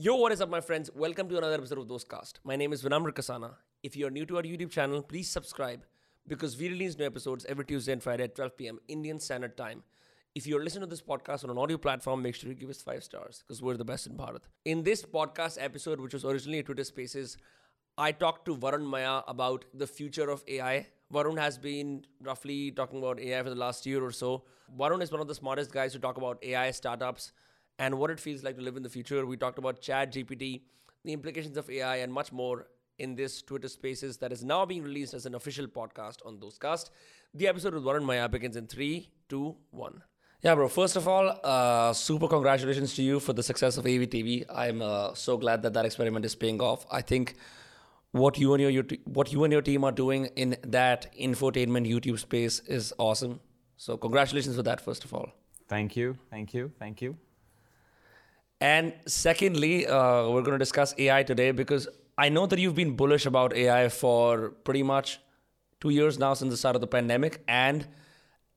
Yo, what is up, my friends? Welcome to another episode of Dostcast. My name is Vinamra Kasanaa. If you're new to our YouTube channel, please subscribe because we release new episodes every Tuesday and Friday at 12 p.m. Indian Standard Time. If you're listening to this podcast on an audio platform, make sure you give us five stars because we're the best in Bharat. In this podcast episode, which was originally a Twitter Spaces, I talked to Varun Mayya about the future of AI. Varun has been roughly talking about AI for the last year or so. Varun is one of the smartest guys to talk about AI startups and what it feels like to live in the future. We talked about Chat GPT, the implications of AI, and much more in this Twitter Spaces that is now being released as an official podcast on Dostcast. The episode with Varun Mayya begins in three, two, one. Yeah, bro. First of all, uh, super congratulations to you for the success of AevyTV. I'm uh, so glad that that experiment is paying off. I think what you and your, your what you and your team are doing in that infotainment YouTube space is awesome. So congratulations for that, first of all. Thank you, thank you, thank you. And secondly, uh, we're going to discuss AI today because I know that you've been bullish about AI for pretty much two years now since the start of the pandemic, and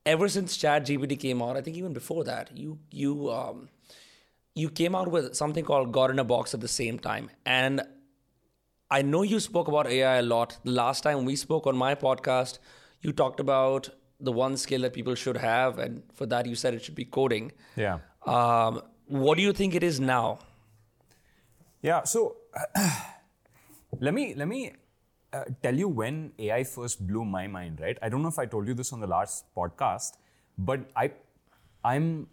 ever since ChatGPT came out, I think even before that, you you um, you came out with something called God in a Box at the same time, and I know you spoke about AI a lot. The last time we spoke on my podcast, you talked about the one skill that people should have, and for that you said it should be coding. Yeah. Um, what do you think it is now? Yeah. So let me let me uh, tell you when AI first blew my mind. Right. I don't know if I told you this on the last podcast, but I I'm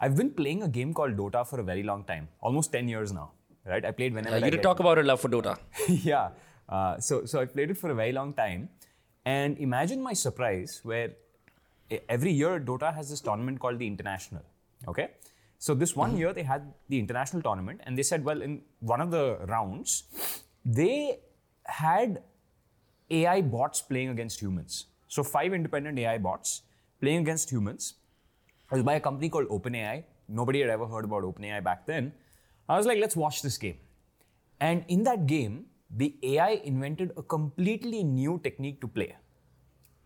I've been playing a game called Dota for a very long time, almost ten years now. Right. I played whenever. Uh, you I did talk about your love for Dota. yeah. Uh, so so I played it for a very long time, and imagine my surprise where every year Dota has this tournament called the International. Okay. So this one mm-hmm. year they had the international tournament, and they said, well, in one of the rounds, they had AI bots playing against humans. So five independent AI bots playing against humans. It was by a company called OpenAI. Nobody had ever heard about OpenAI back then. I was like, let's watch this game. And in that game, the AI invented a completely new technique to play.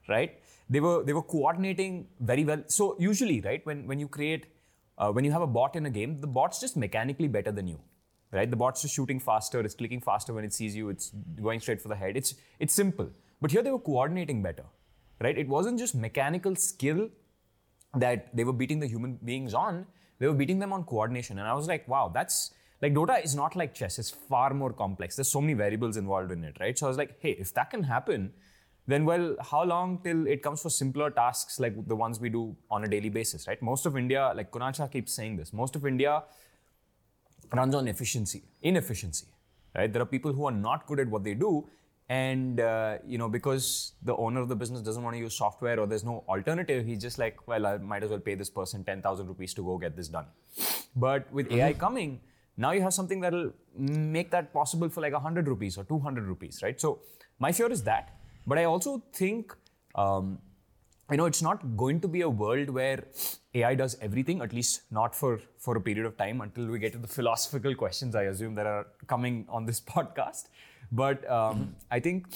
Right? They were they were coordinating very well. So usually, right, when when you create uh, when you have a bot in a game, the bot's just mechanically better than you. Right? The bot's just shooting faster, it's clicking faster when it sees you, it's going straight for the head. It's it's simple. But here they were coordinating better. Right? It wasn't just mechanical skill that they were beating the human beings on, they were beating them on coordination. And I was like, wow, that's like Dota is not like chess, it's far more complex. There's so many variables involved in it, right? So I was like, hey, if that can happen, then well, how long till it comes for simpler tasks like the ones we do on a daily basis, right? Most of India, like Kunal Shah keeps saying this, most of India runs on efficiency, inefficiency, right? There are people who are not good at what they do, and uh, you know because the owner of the business doesn't want to use software or there's no alternative, he's just like, well, I might as well pay this person ten thousand rupees to go get this done. But with AI coming, now you have something that'll make that possible for like hundred rupees or two hundred rupees, right? So my fear is that, but I also think. Um, you know, it's not going to be a world where AI does everything, at least not for, for a period of time until we get to the philosophical questions, I assume, that are coming on this podcast. But um, I think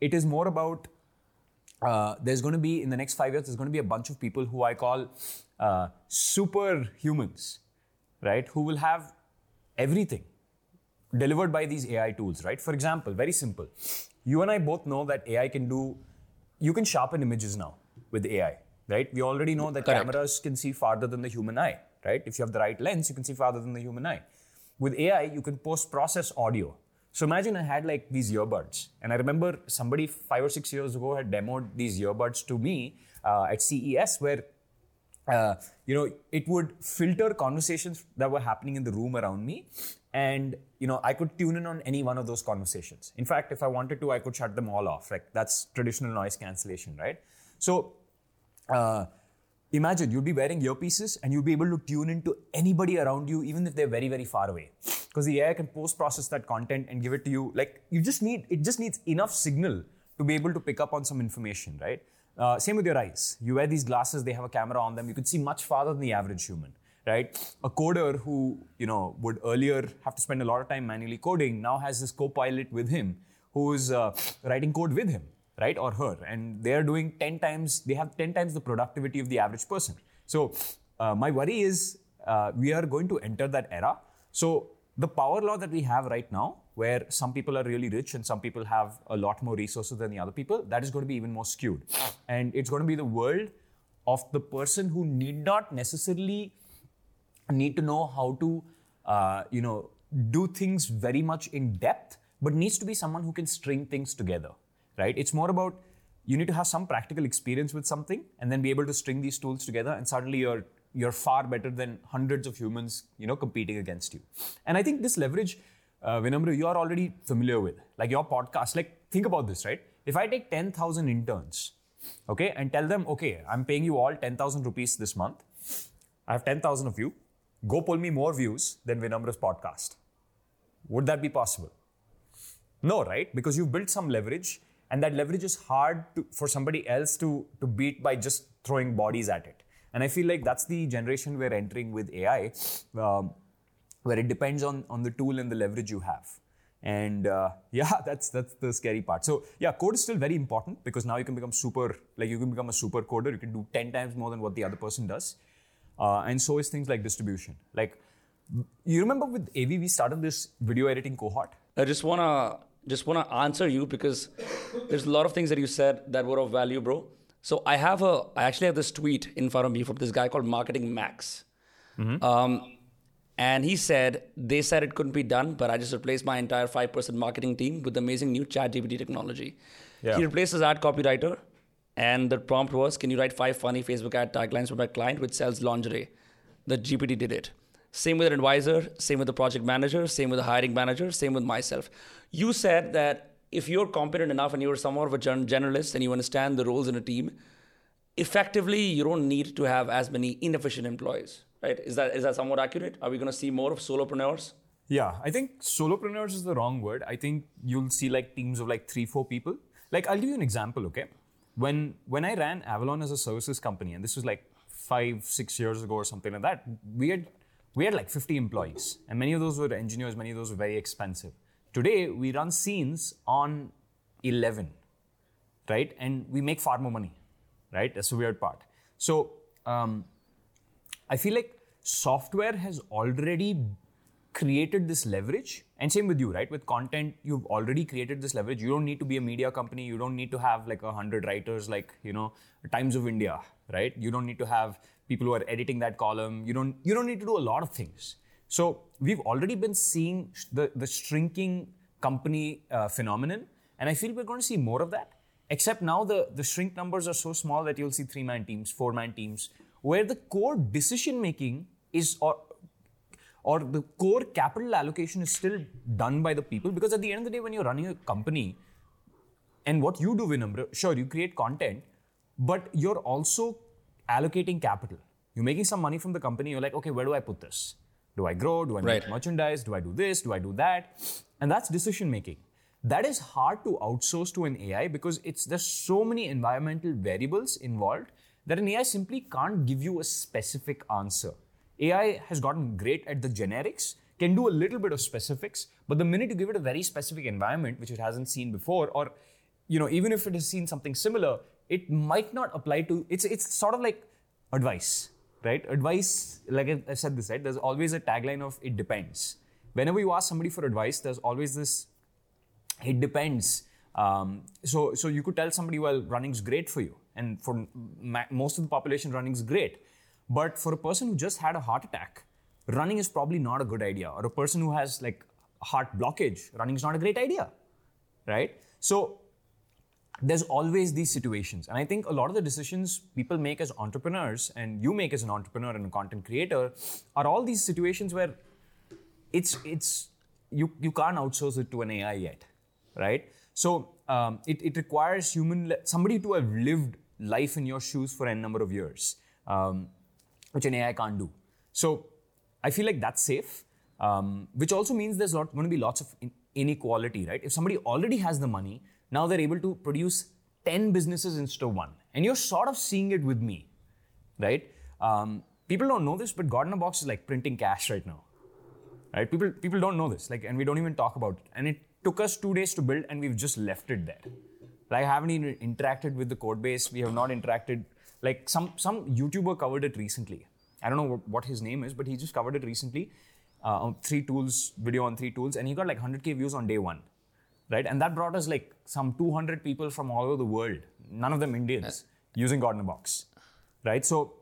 it is more about uh, there's going to be, in the next five years, there's going to be a bunch of people who I call uh, superhumans, right? Who will have everything delivered by these AI tools, right? For example, very simple. You and I both know that AI can do, you can sharpen images now with AI, right? We already know that Correct. cameras can see farther than the human eye, right? If you have the right lens, you can see farther than the human eye. With AI, you can post process audio. So imagine I had like these earbuds, and I remember somebody five or six years ago had demoed these earbuds to me uh, at CES, where uh, you know, it would filter conversations that were happening in the room around me. And, you know, I could tune in on any one of those conversations. In fact, if I wanted to, I could shut them all off. Like that's traditional noise cancellation, right? So, uh, imagine you'd be wearing earpieces and you'd be able to tune into anybody around you, even if they're very, very far away. Because the AI can post process that content and give it to you. Like you just need, it just needs enough signal to be able to pick up on some information, right? Uh, same with your eyes. You wear these glasses, they have a camera on them. You can see much farther than the average human, right? A coder who, you know, would earlier have to spend a lot of time manually coding now has this co-pilot with him who's uh, writing code with him, right? Or her. And they're doing 10 times, they have 10 times the productivity of the average person. So uh, my worry is uh, we are going to enter that era. So the power law that we have right now, where some people are really rich and some people have a lot more resources than the other people, that is going to be even more skewed. And it's going to be the world of the person who need not necessarily need to know how to, uh, you know, do things very much in depth, but needs to be someone who can string things together, right? It's more about you need to have some practical experience with something and then be able to string these tools together and suddenly you're you're far better than hundreds of humans you know competing against you. And i think this leverage uh, Vinamra, you are already familiar with like your podcast like think about this right? If i take 10000 interns okay and tell them okay i'm paying you all 10000 rupees this month. I have 10000 of you go pull me more views than Vinamra's podcast would that be possible no right because you've built some leverage and that leverage is hard to, for somebody else to, to beat by just throwing bodies at it. And I feel like that's the generation we're entering with AI, um, where it depends on, on the tool and the leverage you have. And uh, yeah, that's that's the scary part. So yeah, code is still very important because now you can become super, like you can become a super coder. You can do 10 times more than what the other person does. Uh, and so is things like distribution. Like you remember with AV, we started this video editing cohort. I just wanna just want to answer you because there's a lot of things that you said that were of value, bro. So I have a, I actually have this tweet in front of me from this guy called Marketing Max. Mm-hmm. Um, and he said, they said it couldn't be done, but I just replaced my entire 5% marketing team with amazing new chat GPT technology. Yeah. He replaced his ad copywriter. And the prompt was, can you write five funny Facebook ad taglines for my client which sells lingerie? The GPT did it. Same with an advisor, same with the project manager, same with the hiring manager, same with myself. You said that if you're competent enough and you're somewhat of a generalist and you understand the roles in a team, effectively you don't need to have as many inefficient employees, right? Is that is that somewhat accurate? Are we going to see more of solopreneurs? Yeah, I think solopreneurs is the wrong word. I think you'll see like teams of like three, four people. Like I'll give you an example, okay? When when I ran Avalon as a services company, and this was like five, six years ago or something like that, we had we had like 50 employees, and many of those were engineers, many of those were very expensive. Today, we run scenes on 11, right? And we make far more money, right? That's the weird part. So, um, I feel like software has already created this leverage. And same with you, right? With content, you've already created this leverage. You don't need to be a media company. You don't need to have like a hundred writers, like you know, Times of India, right? You don't need to have people who are editing that column. You don't you don't need to do a lot of things. So we've already been seeing the, the shrinking company uh, phenomenon, and I feel we're going to see more of that. Except now the, the shrink numbers are so small that you'll see three man teams, four man teams, where the core decision making is or or the core capital allocation is still done by the people because at the end of the day when you're running a company and what you do Vinamra, sure you create content but you're also allocating capital you're making some money from the company you're like okay where do i put this do I grow? Do I make merchandise? Do I do this? Do I do that? And that's decision making. That is hard to outsource to an AI because it's there's so many environmental variables involved that an AI simply can't give you a specific answer. AI has gotten great at the generics, can do a little bit of specifics, but the minute you give it a very specific environment which it hasn't seen before, or you know, even if it has seen something similar, it might not apply to it's it's sort of like advice right? Advice, like I said this, right? There's always a tagline of it depends. Whenever you ask somebody for advice, there's always this it depends. Um, so, so you could tell somebody, well, running's great for you, and for ma- most of the population, running's great. But for a person who just had a heart attack, running is probably not a good idea. Or a person who has like heart blockage, running is not a great idea, right? So there's always these situations. And I think a lot of the decisions people make as entrepreneurs and you make as an entrepreneur and a content creator are all these situations where it's it's you you can't outsource it to an AI yet, right? So um, it, it requires human somebody to have lived life in your shoes for a number of years, um, which an AI can't do. So I feel like that's safe, um, which also means there's lot, going to be lots of inequality, right? If somebody already has the money, now they're able to produce 10 businesses instead of one. And you're sort of seeing it with me, right? Um, people don't know this, but God in a Box is like printing cash right now. Right? People, people don't know this, like, and we don't even talk about it. And it took us two days to build, and we've just left it there. Like, I haven't even interacted with the code base. We have not interacted. Like, some, some YouTuber covered it recently. I don't know what his name is, but he just covered it recently. uh, three tools, video on three tools, and he got like 100k views on day one, right? And that brought us like some 200 people from all over the world, none of them Indians, using God in a Box, right? So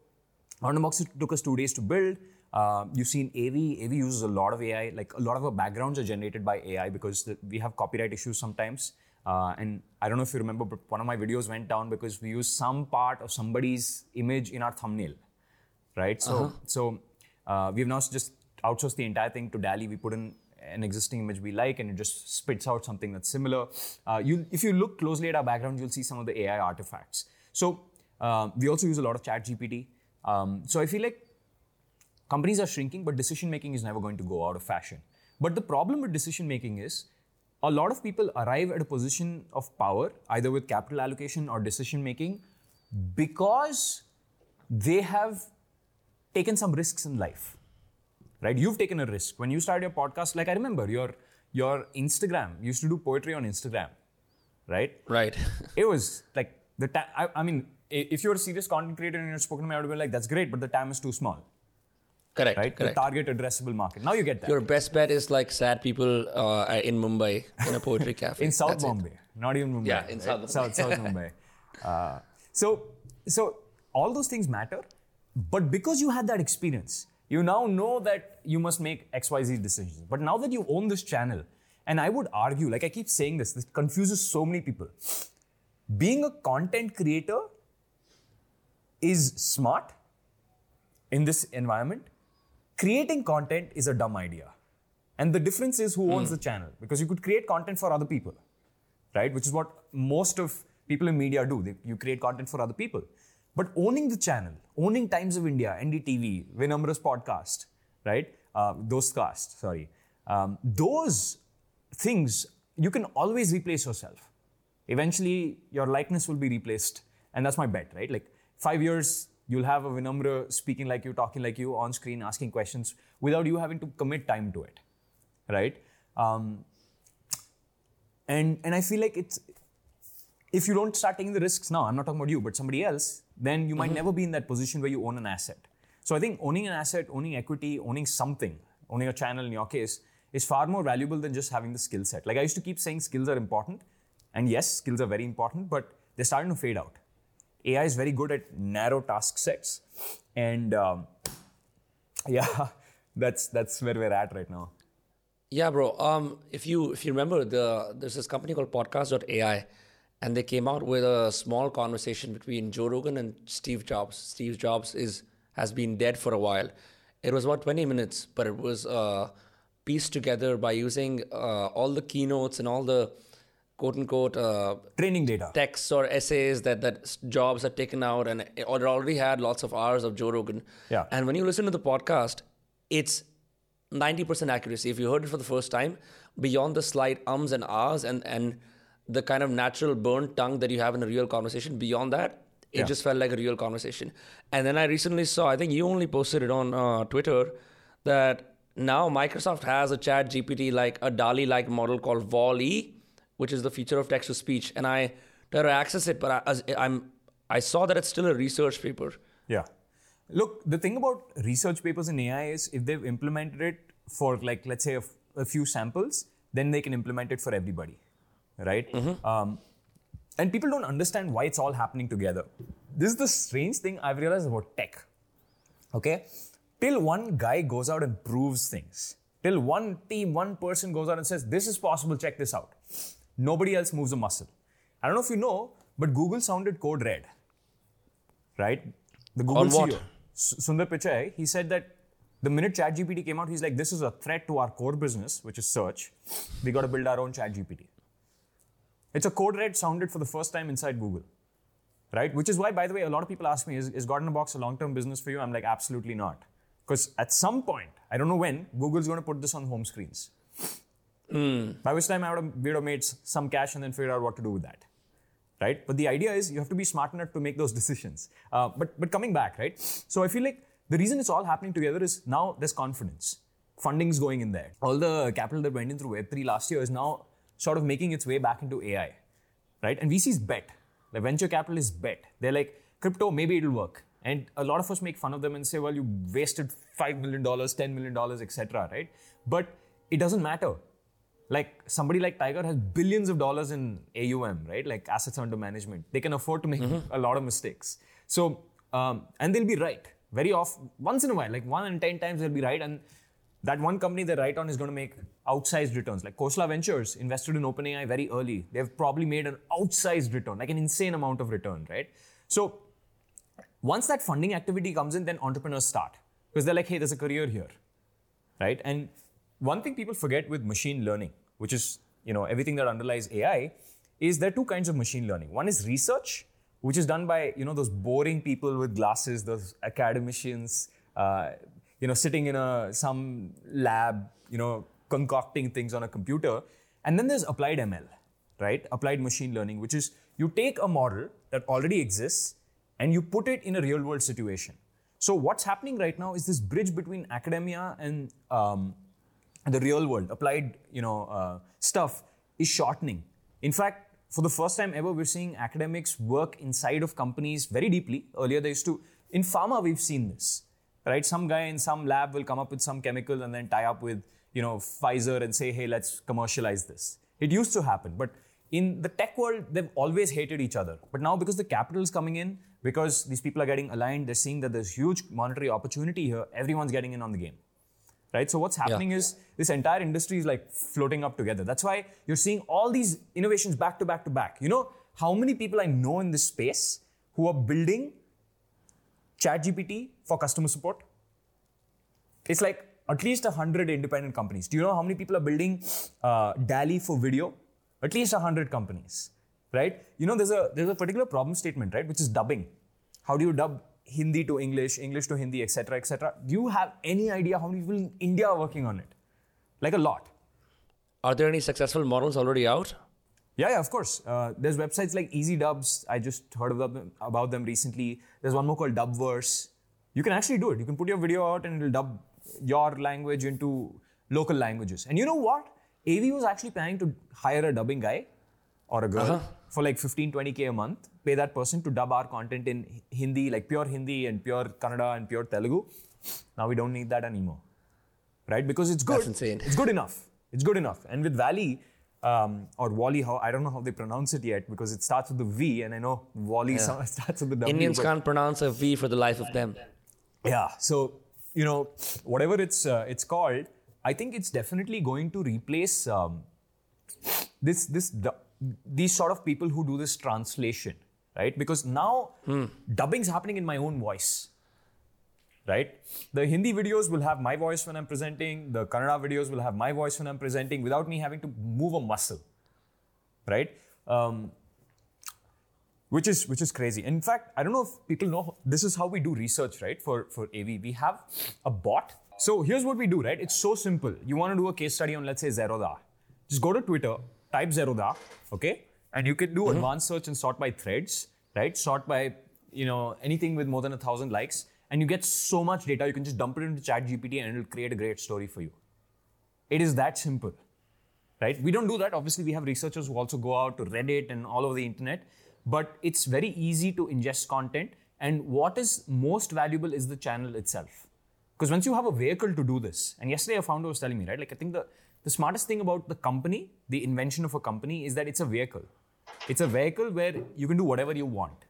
God in a Box took us two days to build. Uh, you've seen AV. AV uses a lot of AI. Like a lot of our backgrounds are generated by AI because the, we have copyright issues sometimes. Uh, and I don't know if you remember, but one of my videos went down because we used some part of somebody's image in our thumbnail, right? So, so uh, we've now just outsourced the entire thing to DALL-E. We put in an existing image we like, and it just spits out something that's similar. Uh, you, if you look closely at our background, you'll see some of the AI artifacts. So uh, we also use a lot of ChatGPT. Um, so I feel like companies are shrinking, but decision making is never going to go out of fashion. But the problem with decision making is a lot of people arrive at a position of power, either with capital allocation or decision making, because they have taken some risks in life. Right? You've taken a risk. When you started your podcast, like I remember your your Instagram, you used to do poetry on Instagram. Right? Right. It was like the time I, I mean, if you're a serious content creator and you're spoken to me, I would be like, that's great, but the time is too small. Correct. Right? Correct. The target addressable market. Now you get that. Your best bet is like sad people uh, in Mumbai in a poetry cafe. in South That's it. Not even Mumbai. Yeah, in South Mumbai. South, South Mumbai. Uh, so, so all those things matter, but because you had that experience, you now know that you must make X, Y, Z decisions. But now that you own this channel, and I would argue, like I keep saying this, this confuses so many people. Being a content creator is smart in this environment. Creating content is a dumb idea. And the difference is who owns the channel. Because you could create content for other people, right? Which is what most of people in media do. They, you create content for other people. But owning the channel, owning Times of India, NDTV, Vinamra's podcast, right? Uh, Dostcast, sorry. Um, those things, you can always replace yourself. Eventually, your likeness will be replaced. And that's my bet, right? Like five years, you'll have a Vinamra speaking like you, talking like you, on screen, asking questions without you having to commit time to it, right? Um, and and I feel like it's if you don't start taking the risks now, I'm not talking about you, but somebody else, then you might never be in that position where you own an asset. So I think owning an asset, owning equity, owning something, owning a channel in your case, is far more valuable than just having the skill set. Like I used to keep saying skills are important, and yes, skills are very important, but they're starting to fade out. AI is very good at narrow task sets, and um, yeah, that's that's where we're at right now. Yeah, bro. Um, if you if you remember, the there's this company called Podcast.ai, and they came out with a small conversation between Joe Rogan and Steve Jobs. Steve Jobs is has been dead for a while. It was about 20 minutes, but it was uh, pieced together by using uh, all the keynotes and all the quote unquote uh, Training data. texts or essays that that Jobs had taken out, and it already had lots of hours of Joe Rogan. Yeah. And when you listen to the podcast, it's 90% accuracy. If you heard it for the first time, beyond the slight ums and ahs and and the kind of natural burnt tongue that you have in a real conversation, beyond that, it Yeah. just felt like a real conversation. And then I recently saw, I think you only posted it on uh, Twitter, that now Microsoft has a chat GPT like a DALL-E like model called VALL-E, which is the feature of text to speech. And I tried to access it, but I, as- I'm, I saw that it's still a research paper. Yeah. Look, the thing about research papers in AI is if they've implemented it for, like, let's say a, f- a few samples, then they can implement it for everybody, right? Um, and people don't understand why it's all happening together. This is the strange thing I've realized about tech. Okay? Till one guy goes out and proves things, till one team, one person goes out and says, This is possible, check this out. Nobody else moves a muscle. I don't know if you know, but Google sounded code red right? The Google On? CEO, Sundar Pichai, he said that the minute ChatGPT came out, he's like, this is a threat to our core business, which is search. We got to build our own ChatGPT. It's a code red sounded for the first time inside Google, right? Which is why, by the way, a lot of people ask me, is, is God in a Box a long-term business for you? I'm like, absolutely not. Because at some point, I don't know when, Google's going to put this on home screens. By which time I would have, we would have made some cash and then figured out what to do with that right? But the idea is you have to be smart enough to make those decisions. Uh, but but coming back, right? So I feel like the reason it's all happening together is now there's confidence. Funding's going in there. All the capital that went in through Web3 last year is now sort of making its way back into AI, right? And VCs bet. Like venture capitalists bet. They're like, crypto, maybe it'll work. And a lot of us make fun of them and say, well, you wasted $5 million, $10 million, etc., right? But it doesn't matter. Like somebody like Tiger has billions of dollars in AUM, right? Like assets under management. They can afford to make a lot of mistakes. So, um, and they'll be right very often, once in a while, like one in 10 times they'll be right. And that one company they write on is going to make outsized returns. Like Khosla Ventures invested in OpenAI very early. They've probably made an outsized return, like an insane amount of return, right? So once that funding activity comes in, then entrepreneurs start because they're like, hey, there's a career here, right? And one thing people forget with machine learning, which is you know everything that underlies AI, is there are two kinds of machine learning. One is research, which is done by you know those boring people with glasses, those academicians, uh, you know, sitting in a some lab, you know, concocting things on a computer. And then there's applied ML, right? Applied machine learning, which is you take a model that already exists and you put it in a real world situation. So what's happening right now is this bridge between academia and um, the real world, applied you know uh, stuff, is shortening. In fact, for the first time ever, we're seeing academics work inside of companies very deeply. Earlier, they used to. In pharma, we've seen this, right? Some guy in some lab will come up with some chemical and then tie up with you know Pfizer and say, hey, let's commercialize this. It used to happen, but in the tech world, they've always hated each other. But now, because the capital is coming in, because these people are getting aligned, they're seeing that there's huge monetary opportunity here. Everyone's getting in on the game, right? So what's happening Yeah. is this entire industry is like floating up together. That's why you're seeing all these innovations back to back to back. You know how many people I know in this space who are building ChatGPT for customer support? It's like at least 100 independent companies. Do you know how many people are building uh, DALL-E for video? At least 100 companies, right? You know, there's a, there's a particular problem statement, right, which is dubbing. How do you dub Hindi to English, English to Hindi, etc., etc.? Do you have any idea how many people in India are working on it? Like a lot. Are there any successful models already out? Yeah, yeah, of course. Uh, there's websites like EzDubs. I just heard of them, about them recently. There's one more called Dubverse. You can actually do it. You can put your video out and it'll dub your language into local languages. And you know what? AV was actually planning to hire a dubbing guy or a girl for like 15, 20k a month, pay that person to dub our content in Hindi, like pure Hindi and pure Kannada and pure Telugu. Now we don't need that anymore, right? Because it's good. That's insane. It's good enough. It's good enough. And with Valley um, or Wally, how I don't know how they pronounce it yet because it starts with the V, and I know Wally sound- starts with the W. Indians can't pronounce a V for the life of them. yeah. So you know, whatever it's uh, it's called, I think it's definitely going to replace um, this this du- these sort of people who do this translation, right? Because now dubbing's happening in my own voice. Right? The Hindi videos will have my voice when I'm presenting, the Kannada videos will have my voice when I'm presenting without me having to move a muscle. Right? Um, which is which is crazy. In fact, I don't know if people know this is how we do research, right? For for AV, we have a bot. So here's what we do, right? It's so simple. You want to do a case study on let's say Zerodha. Just go to Twitter, type Zerodha, okay, and you can do mm-hmm. advanced search and sort by threads, right? Sort by you know anything with more than a thousand likes, and you get so much data. You can just dump it into ChatGPT and it'll create a great story for you. It is that simple right? We don't do that. Obviously, we have researchers who also go out to Reddit and all over the internet, but it's very easy to ingest content. And what is most valuable is the channel itself. Because once you have a vehicle to do this, and yesterday a founder was telling me, right? Like, I think the, the smartest thing about the company, the invention of a company, is that it's a vehicle. It's a vehicle where you can do whatever you want,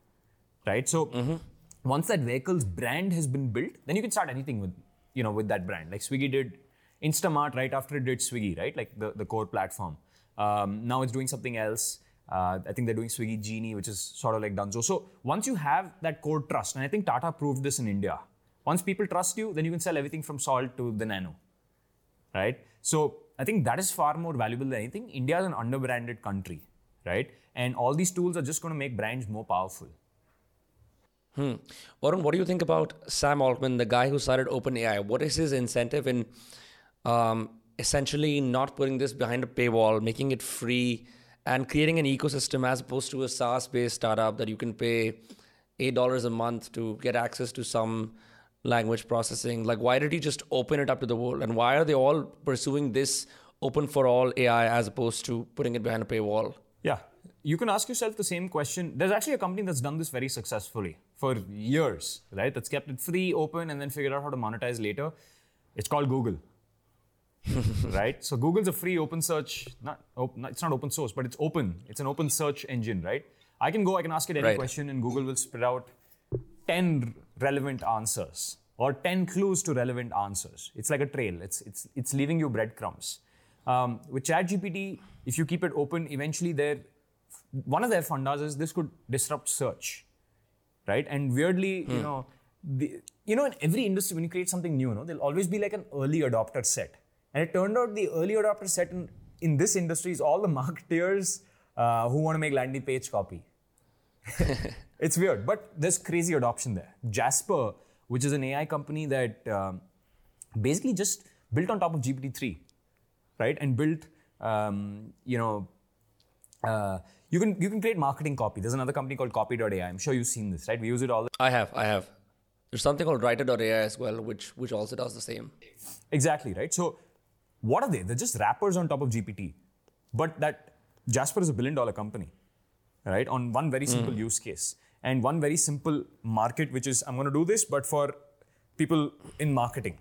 right? So, once that vehicle's brand has been built, then you can start anything with, you know, with that brand. Like Swiggy did Instamart right after it did Swiggy, right? Like the, the core platform. Um, now it's doing something else. Uh, I think they're doing Swiggy Genie, which is sort of like Dunzo. So once you have that core trust, and I think Tata proved this in India. Once people trust you, then you can sell everything from salt to the nano, right? So I think that is far more valuable than anything. India is an underbranded country, right? And all these tools are just going to make brands more powerful. Varun, what do you think about Sam Altman, the guy who started OpenAI? What is his incentive in um, essentially not putting this behind a paywall, making it free, and creating an ecosystem as opposed to a SaaS-based startup that you can pay eight dollars a month to get access to some language processing? Like, why did he just open it up to the world? And why are they all pursuing this open for all AI as opposed to putting it behind a paywall? Yeah. you can ask yourself the same question. There's actually a company that's done this very successfully for years, right? That's kept it free, open, and then figured out how to monetize later. It's called Google. right? So Google's a free open search, not, op- not, it's not open source, but it's open. It's an open search engine, right? I can go, I can ask it any Right. question, and Google will spit out 10 relevant answers or 10 clues to relevant answers. It's like a trail, it's, it's, it's leaving you breadcrumbs. Um, with ChatGPT, if you keep it open, eventually their, one of their fundas is this could disrupt search, right? And weirdly, you know, the, you know, in every industry, when you create something new, you know, there'll always be like an early adopter set. And it turned out the early adopter set in, in this industry is all the marketeers uh, who want to make landing page copy. it's weird, but there's crazy adoption there. Jasper, which is an AI company that um, basically just built on top of GPT-3, right? And built, um, you know, uh, you can you can create marketing copy. There's another company called Copy.ai. I'm sure you've seen this, right? We use it all the time. I have, I have. There's something called Writer.ai as well, which which also does the same. Exactly, right? So, what are they? They're just wrappers on top of GPT. But that Jasper is a billion dollar company, right? On one very simple use case and one very simple market, which is I'm going to do this, but for people in marketing,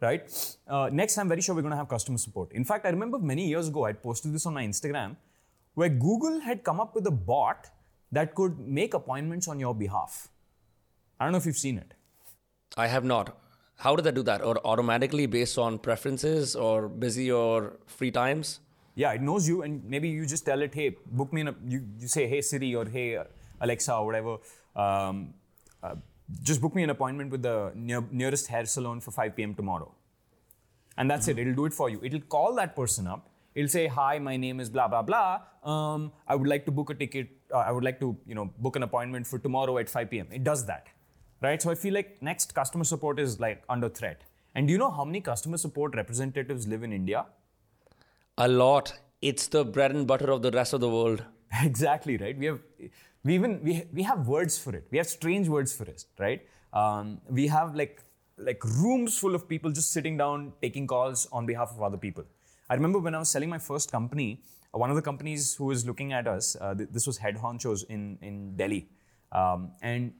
right? Uh, next, I'm very sure we're going to have customer support. In fact, I remember many years ago, I posted this on my Instagram where Google had come up with a bot that could make appointments on your behalf. I don't know if you've seen it. I have not. How did that do that? Or automatically based on preferences or busy or free times? Yeah, it knows you, and maybe you just tell it, hey, book me in a. You, you say, hey Siri or hey Alexa or whatever, um, uh, just book me an appointment with the near, nearest hair salon for 5 p.m. tomorrow. And that's it. It'll do it for you. It'll call that person up. It'll say, hi, my name is blah blah blah. Um, I would like to book a ticket. Uh, I would like to, you know, book an appointment for tomorrow at 5 p.m. It does that, right? So I feel like next customer support is like under threat. And do you know how many customer support representatives live in India? A lot. It's the bread and butter of the rest of the world. exactly right we have we even we, we have words for it. We have strange words for it right? Um, we have like like rooms full of people just sitting down taking calls on behalf of other people. I remember when i was selling my first company uh, one of the companies who was looking at us uh, th- this was head honchos in in delhi. Um, and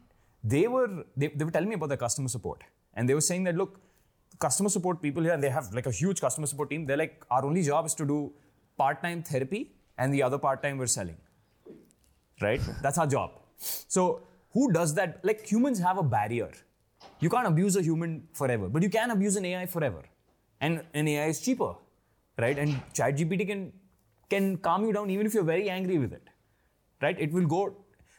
they were they, they were telling me about their customer support. And they were saying that look customer support people here they have like a huge customer support team. They're like our only job is to do part-time therapy and the other part-time we're selling right? That's our job. So who does that? Like humans have a barrier. You can't abuse a human forever but you can abuse an ai forever. And an ai is cheaper right? And chat gpt can can calm you down even if you're very angry with it right? It will go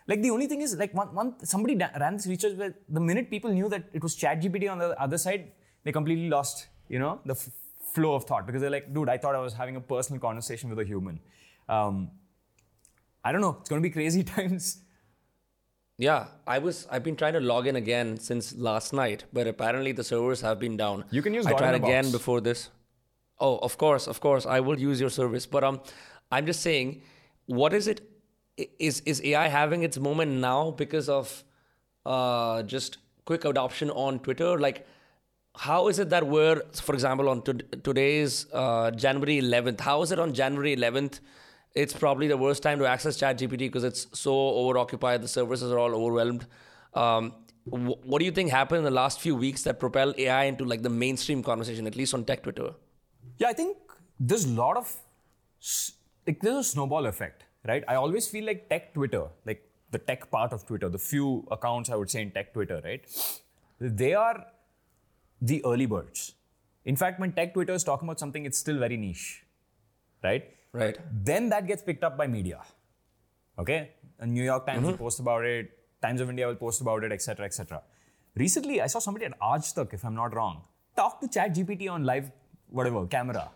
like the only thing is like one, one somebody da- ran this research where the minute people knew that it was chat gpt on the other side they completely lost you know the f- flow of thought because they're like dude i thought i was having a personal conversation with a human. Um, i don't know it's going to be crazy times Yeah, I was. I've been trying to log in again since last night, but apparently the servers have been down. You can use I tried again before this. Oh, of course, of course, I will use your service. But um, I'm just saying, what is it? Is is AI having its moment now because of uh just quick adoption on Twitter? Like, how is it that we're, for example, on to- today's uh, January 11th? How is it on January 11th? It's probably the worst time to access ChatGPT because it's so overoccupied. The services are all overwhelmed. Um, wh- what do you think happened in the last few weeks that propelled AI into like the mainstream conversation, at least on tech Twitter? Yeah, I think there's a lot of like there's a snowball effect, right? I always feel like tech Twitter, like the tech part of Twitter, the few accounts I would say in tech Twitter, right? They are the early birds. In fact, when tech Twitter is talking about something, it's still very niche, right? Right. Then that gets picked up by media. Okay? New York Times will post about it, Times of India will post about it, etc., etc. Recently, I saw somebody at Aaj if I'm not wrong, talk to ChatGPT on live, whatever, camera.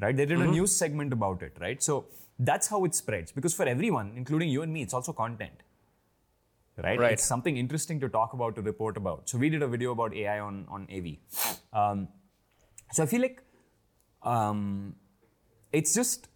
Right? They did a news segment about it, right? So that's how it spreads. Because for everyone, including you and me, it's also content. Right? Right. It's something interesting to talk about, to report about. So we did a video about AI on, on AV. Um, so I feel like um, it's just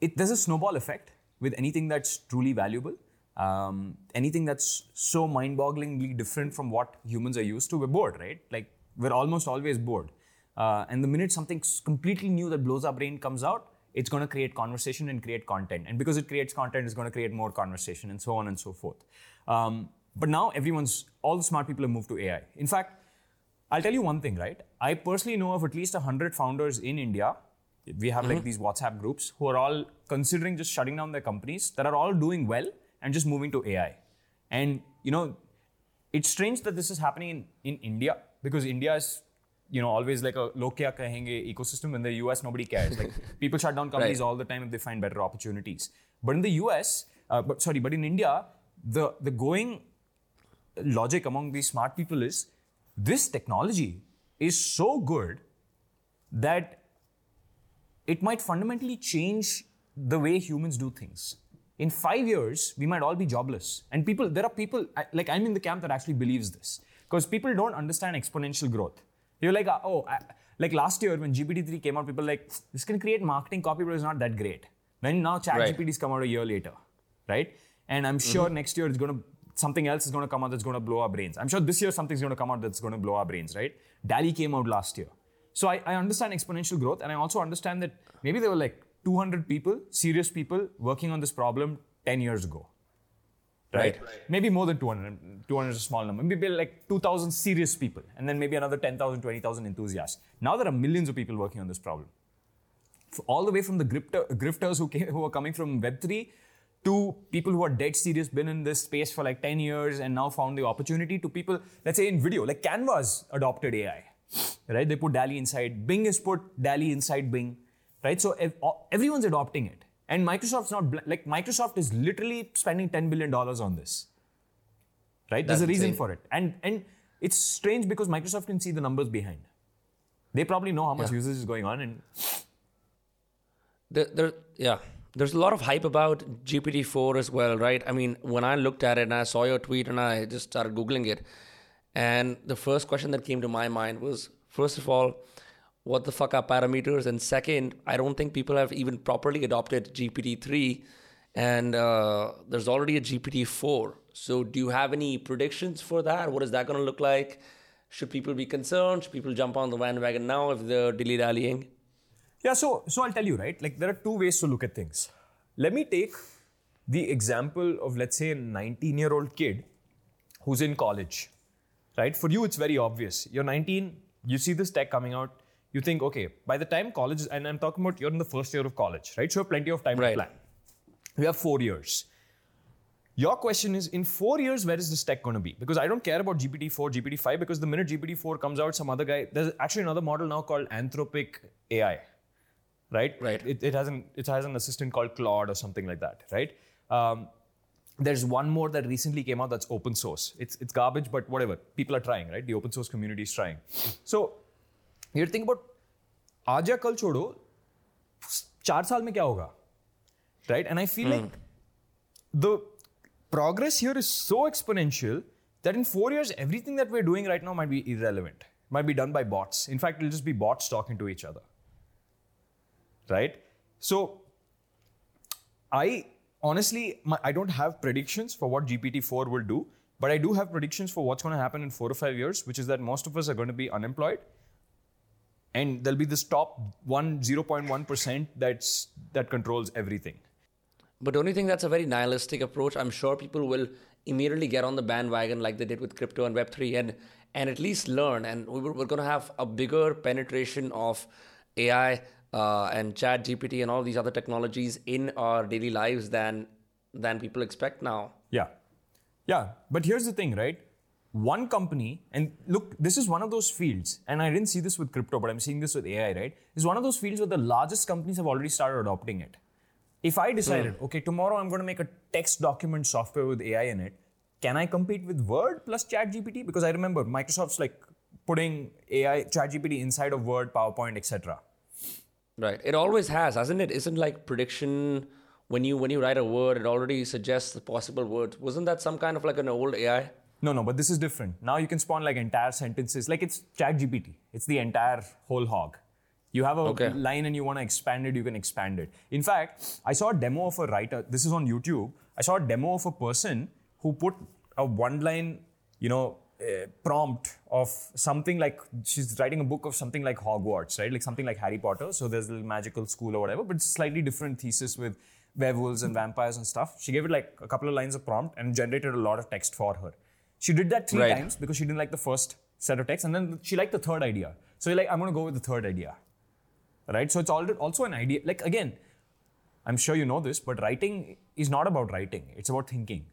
it, there's a snowball effect with anything that's truly valuable. Um, anything that's so mind-bogglingly different from what humans are used to, we're bored, right? Like we're almost always bored. Uh, and the minute something completely new that blows our brain comes out, it's going to create conversation and create content. And because it creates content, it's going to create more conversation and so on and so forth. Um, but now everyone's, all the smart people have moved to AI. In fact, I'll tell you one thing, right? I personally know of at least 100 founders in India. We have like these WhatsApp groups who are all considering just shutting down their companies that are all doing well and just moving to AI. And, you know, it's strange that this is happening in, in India because India is, you know, always like a log kya kahenge ecosystem. In the US, nobody cares. Like people shut down companies Right. all the time if they find better opportunities. But in the US, uh, but sorry, but in India, the the going logic among these smart people is this technology is so good that it might fundamentally change the way humans do things. In five years, we might all be jobless. And people, there are people, like I'm in the camp that actually believes this. Because people don't understand exponential growth. You're like, oh, I, like last year when GPT-3 came out, people were like, this can create marketing copy, but it's not that great. Then now Right. ChatGPT's come out a year later, right? And I'm sure mm-hmm. next year it's going to, something else is going to come out that's going to blow our brains. I'm sure this year something's going to come out that's going to blow our brains, right? DALL-E came out last year. So I, I understand exponential growth, and I also understand that maybe there were like 200 people, serious people, working on this problem 10 years ago. Right? Maybe more than 200. 200 is a small number. Maybe like 2,000 serious people, and then maybe another 10,000, 20,000 enthusiasts. Now there are millions of people working on this problem. All the way from the grifter, grifters who, came, who are coming from Web3 to people who are dead serious, been in this space for like 10 years and now found the opportunity to people, let's say in video, like Canva's adopted AI, right? They put DALL-E inside. Bing has put DALL-E inside Bing, right? So all- everyone's adopting it. And Microsoft's not, bl- like Microsoft is literally spending $10 billion on this, right? There's a reason insane. for it. And, and it's strange because Microsoft can see the numbers behind. They probably know how much Yeah. usage is going on and There, there, yeah, there's a lot of hype about GPT-4 as well, right? I mean, when I looked at it and I saw your tweet and I just started googling it, and the first question that came to my mind was, first of all, what the fuck are parameters? And second, I don't think people have even properly adopted GPT-3, and uh, there's already a GPT-4. So, do you have any predictions for that? What is that going to look like? Should people be concerned? Should people jump on the bandwagon now if they're dilly dallying? Yeah, so so I'll tell you, right? Like there are two ways to look at things. Let me take the example of let's say a 19-year-old kid who's in college. Right? For you, it's very obvious. You're 19, you see this tech coming out, you think, okay, by the time college, and I'm talking about you're in the first year of college, right? So you have plenty of time Right. to plan. We have four years. Your question is in four years, where is this tech going to be? Because I don't care about GPT-4, GPT-5, because the minute GPT-4 comes out, some other guy, there's actually another model now called Anthropic AI, right? Right. It, it has an it has an assistant called Claude or something like that, right? Um, there's one more that recently came out that's open source. It's it's garbage, but whatever. People are trying, right? The open source community is trying. So you think about आज या कल छोड़ो चार साल में क्या होगा right and i feel like the progress here is so exponential that in four years everything that we're doing right now might be irrelevant might be done by bots in fact it'll just be bots talking to each other right so i honestly my, i don't have predictions for what gpt-4 will do but i do have predictions for what's going to happen in four or five years which is that most of us are going to be unemployed and there'll be this top 1 0.1% that's that controls everything But don't you think that's a very nihilistic approach? I'm sure people will immediately get on the bandwagon like they did with crypto and Web3 and, and at least learn. And we were, we're going to have a bigger penetration of AI uh, and chat GPT and all these other technologies in our daily lives than, than people expect now. Yeah. Yeah. But here's the thing, right? One company, and look, this is one of those fields, and I didn't see this with crypto, but I'm seeing this with AI, right? is one of those fields where the largest companies have already started adopting it. If I decided, okay, tomorrow I'm going to make a text document software with AI in it, can I compete with Word plus chat gpt Because I remember Microsoft's like putting AI, chat gpt inside of Word, PowerPoint, etc. Right. It always has, hasn't it? Isn't like prediction when you when you write a word, it already suggests the possible words. Wasn't that some kind of like an old AI? No, no, but this is different. Now you can spawn like entire sentences, like it's ChatGPT. It's the entire whole hog. You have a Okay. line and you want to expand it, you can expand it. In fact, I saw a demo of a writer. This is on YouTube. I saw a demo of a person who put a one line, you know, uh, prompt of something like she's writing a book of something like Hogwarts, right? Like something like Harry Potter. So there's a little magical school or whatever, but it's slightly different thesis with werewolves and vampires and stuff. She gave it like a couple of lines of prompt and generated a lot of text for her. She did that three Right. times because she didn't like the first set of text, and then she liked the third idea. So you're like, I'm gonna go with the third idea, right? So it's al- also an idea. Like again, I'm sure you know this, but writing is not about writing. It's about thinking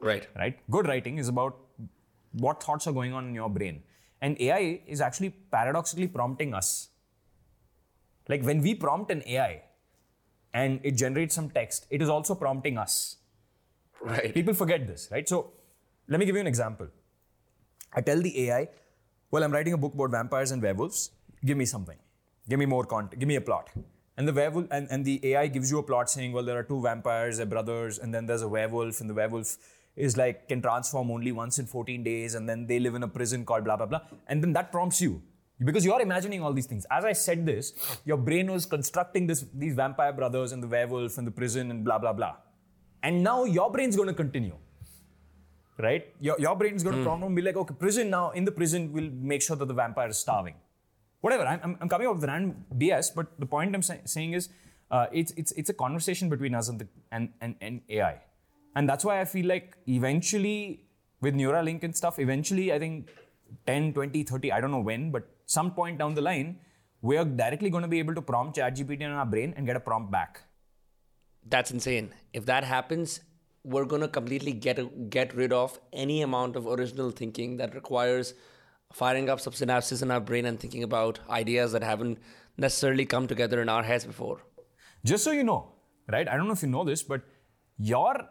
Right. right? Good writing is about what thoughts are going on in your brain. And AI is actually paradoxically prompting us. Like when we prompt an AI and it generates some text, it is also prompting us. Right. People forget this, right? So let me give you an example. I tell the AI, well, I'm writing a book about vampires and werewolves. Give me something. Give me more content. Give me a plot. And the werewolf and, and the AI gives you a plot saying, well, there are two vampires, they're brothers, and then there's a werewolf, and the werewolf is like can transform only once in 14 days, and then they live in a prison called blah blah blah. And then that prompts you. Because you're imagining all these things. As I said this, your brain was constructing this, these vampire brothers and the werewolf and the prison and blah blah blah. And now your brain's going to continue right? Your, your brain's going to prompt and be like, okay, prison now, in the prison, we'll make sure that the vampire is starving. Whatever, I'm, I'm, I'm coming up with random BS, but the point I'm say, saying is uh, it's, it's, it's a conversation between us and, the, and, and, and AI. And that's why I feel like eventually, with Neuralink and stuff, eventually, I think 10, 20, 30, I don't know when, but some point down the line, we are directly going to be able to prompt ChatGPT in our brain and get a prompt back. That's insane. If that happens, we're gonna completely get get rid of any amount of original thinking that requires firing up some synapses in our brain and thinking about ideas that haven't necessarily come together in our heads before. Just so you know, right? I don't know if you know this, but your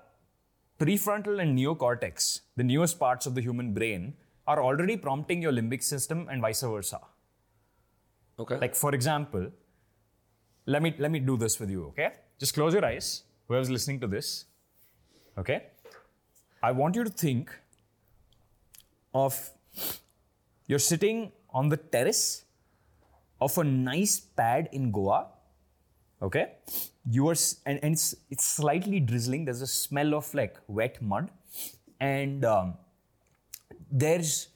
prefrontal and neocortex, the newest parts of the human brain, are already prompting your limbic system and vice versa. Okay. Like for example, let me let me do this with you, okay? Just close your eyes. Whoever's listening to this, okay? I want you to think of you're sitting on the terrace of a nice pad in Goa, okay? You are and, and it's, it's slightly drizzling. There's a smell of like wet mud, and um, there's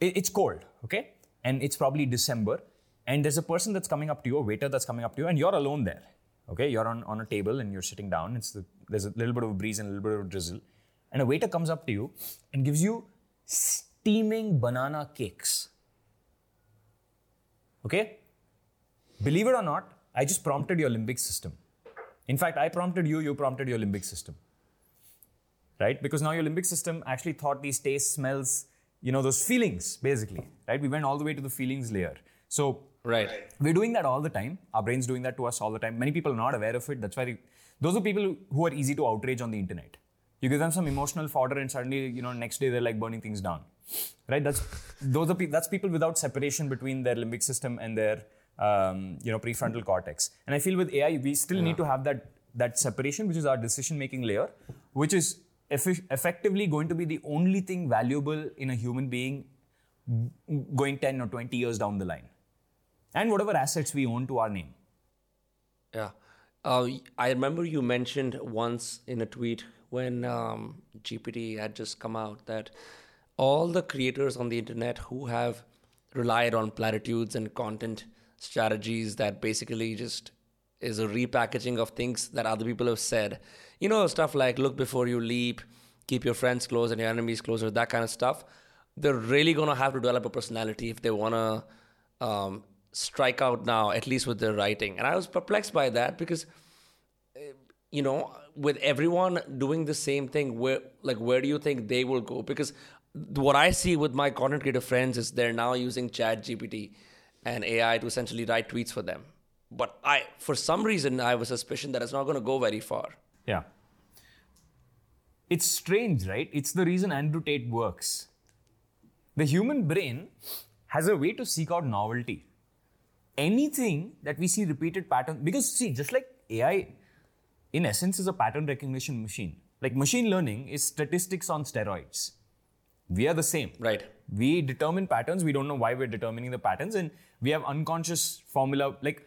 it- it's cold, okay? And it's probably December. And there's a person that's coming up to you, a waiter that's coming up to you, and you're alone there. Okay, you're on, on a table and you're sitting down. It's the, there's a little bit of a breeze and a little bit of drizzle. And a waiter comes up to you and gives you steaming banana cakes. Okay? Believe it or not, I just prompted your limbic system. In fact, I prompted you, you prompted your limbic system right? Because now your limbic system actually thought these tastes, smells, you know, those feelings, basically, right? We went all the way to the feelings layer. So right. we're doing that all the time. Our brain's doing that to us all the time. Many people are not aware of it. That's why those are people who are easy to outrage on the internet. You give them some emotional fodder, and suddenly, you know, next day they're like burning things down, right? That's those are pe- that's people without separation between their limbic system and their um, you know prefrontal cortex. And I feel with AI, we still need to have that that separation, which is our decision-making layer, which is effi- effectively going to be the only thing valuable in a human being going 10 or 20 years down the line and whatever assets we own to our name. Yeah. Uh, I remember you mentioned once in a tweet when um, GPT had just come out that all the creators on the internet who have relied on platitudes and content strategies that basically just is a repackaging of things that other people have said. You know, stuff like look before you leap, keep your friends close and your enemies closer, that kind of stuff. They're really going to have to develop a personality if they want to um, strike out now, at least with their writing. And I was perplexed by that because you know, with everyone doing the same thing, where like where do you think they will go? Because what I see with my content creator friends is they're now using ChatGPT and AI to essentially write tweets for them. But I, for some reason, I have a suspicion that it's not going to go very far. Yeah. It's strange, right? It's the reason Andrew Tate works. The human brain has a way to seek out novelty. Anything that we see repeated pattern, because see, just like AI, in essence, is a pattern recognition machine. Like machine learning is statistics on steroids. We are the same. Right. We determine patterns. We don't know why we're determining the patterns, and we have unconscious formula. Like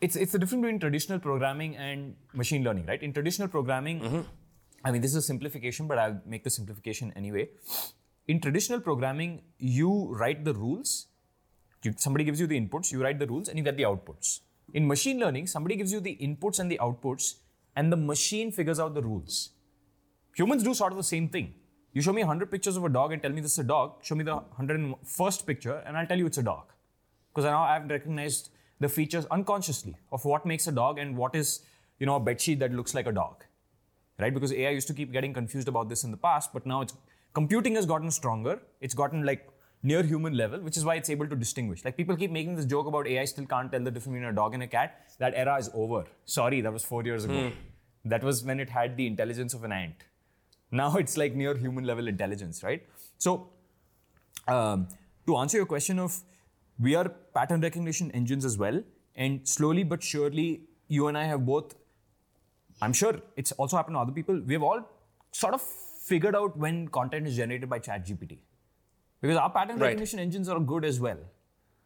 it's it's the difference between traditional programming and machine learning, right? In traditional programming, mm-hmm. I mean, this is a simplification, but I'll make the simplification anyway. In traditional programming, you write the rules. You, somebody gives you the inputs, you write the rules, and you get the outputs. In machine learning, somebody gives you the inputs and the outputs, and the machine figures out the rules. Humans do sort of the same thing. You show me 100 pictures of a dog and tell me this is a dog. Show me the 101st picture, and I'll tell you it's a dog. Because now I've recognized the features unconsciously of what makes a dog and what is, you know, a bedsheet that looks like a dog right? Because AI used to keep getting confused about this in the past, but now it's computing has gotten stronger. It's gotten like near human level, which is why it's able to distinguish. Like people keep making this joke about AI still can't tell the difference between a dog and a cat. That era is over. Sorry, that was four years ago. Hmm. That was when it had the intelligence of an ant. Now it's like near human level intelligence, right? So, um, to answer your question of we are pattern recognition engines as well, and slowly but surely, you and I have both I'm sure it's also happened to other people. We've all sort of figured out when content is generated by ChatGPT. Because our pattern Right. recognition engines are good as well.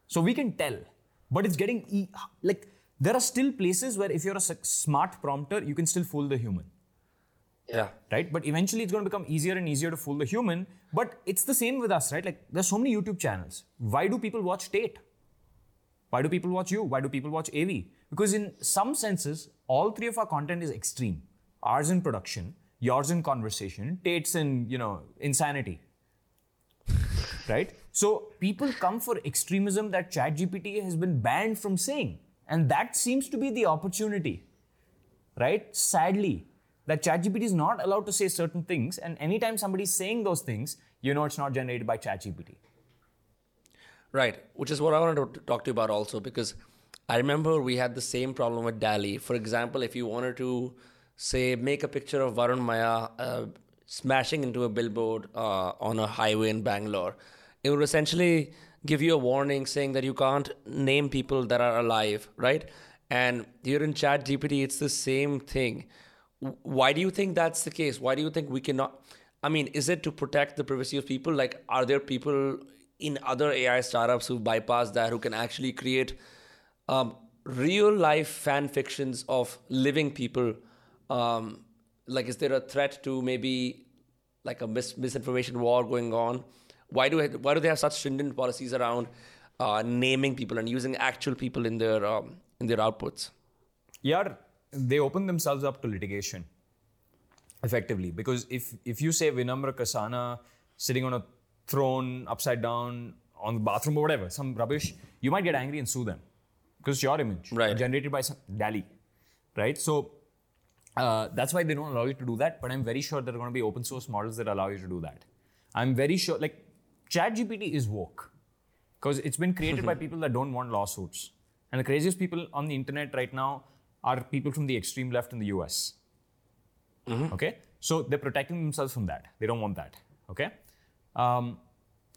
So we can tell. But it's getting, e- like, there are still places where if you're a s- smart prompter, you can still fool the human. Yeah. Right? But eventually it's going to become easier and easier to fool the human. But it's the same with us, right? Like, there's so many YouTube channels. Why do people watch Tate? Why do people watch you? Why do people watch AV? Because in some senses, all three of our content is extreme. Ours in production, yours in conversation, Tate's in, you know, insanity. right? So people come for extremism that ChatGPT has been banned from saying. And that seems to be the opportunity. Right? Sadly, that ChatGPT is not allowed to say certain things, and anytime somebody's saying those things, you know it's not generated by ChatGPT. Right, which is what I wanted to talk to you about also because I remember we had the same problem with DALL-E. For example, if you wanted to say make a picture of Varun Mayya uh, smashing into a billboard uh, on a highway in Bangalore, it would essentially give you a warning saying that you can't name people that are alive, right? And here in ChatGPT, it's the same thing. Why do you think that's the case? Why do you think we cannot? I mean, is it to protect the privacy of people? Like, are there people in other AI startups who bypass that, who can actually create um, real life fan fictions of living people? Um, like, is there a threat to maybe like a mis- misinformation war going on? Why do why do they have such stringent policies around uh, naming people and using actual people in their um, in their outputs? Yeah, they open themselves up to litigation effectively because if if you say Vinamra Kasanaa sitting on a throne upside down on the bathroom or whatever, some rubbish, you might get angry and sue them because it's your image Right. generated by some DALL-E, right? So uh, that's why they don't allow you to do that. But I'm very sure there are going to be open source models that allow you to do that. I'm very sure, like ChatGPT is woke because it's been created by people that don't want lawsuits. And the craziest people on the internet right now are people from the extreme left in the US. Okay? So they're protecting themselves from that. They don't want that. Okay? Um,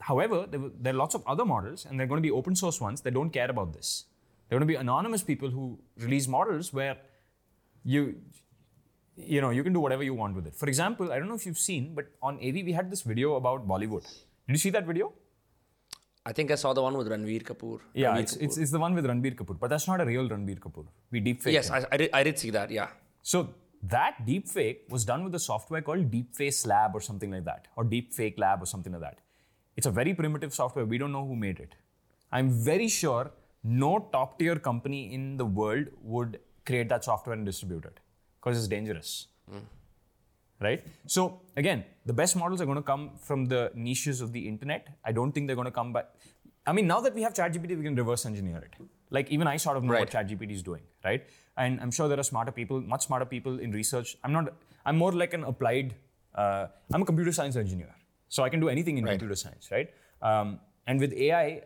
however, there, there are lots of other models, and they're going to be open source ones that don't care about this. They're going to be anonymous people who release models where you you know you can do whatever you want with it. For example, I don't know if you've seen, but on AV we had this video about Bollywood. Did you see that video? I think I saw the one with Ranbir Kapoor. Yeah, Ranbir it's, Kapoor. it's, it's the one with Ranbir Kapoor, but that's not a real Ranbir Kapoor. We deepfaked yes. I, I did. I did see that. Yeah. So that deepfake was done with a software called Deepface Lab or something like that, or Deepfake Lab or something like that. It's a very primitive software. We don't know who made it. I'm very sure no top tier company in the world would create that software and distribute it because it's dangerous. Mm. Right? So again, the best models are going to come from the niches of the internet. I don't think they're going to come by. I mean, now that we have ChatGPT, we can reverse engineer it. Like even I sort of know what Right. ChatGPT is doing, right? And I'm sure there are smarter people, much smarter people in research. I'm not. I'm more like an applied. Uh, I'm a computer science engineer, so I can do anything in Right. computer science, right? Um, and with AI,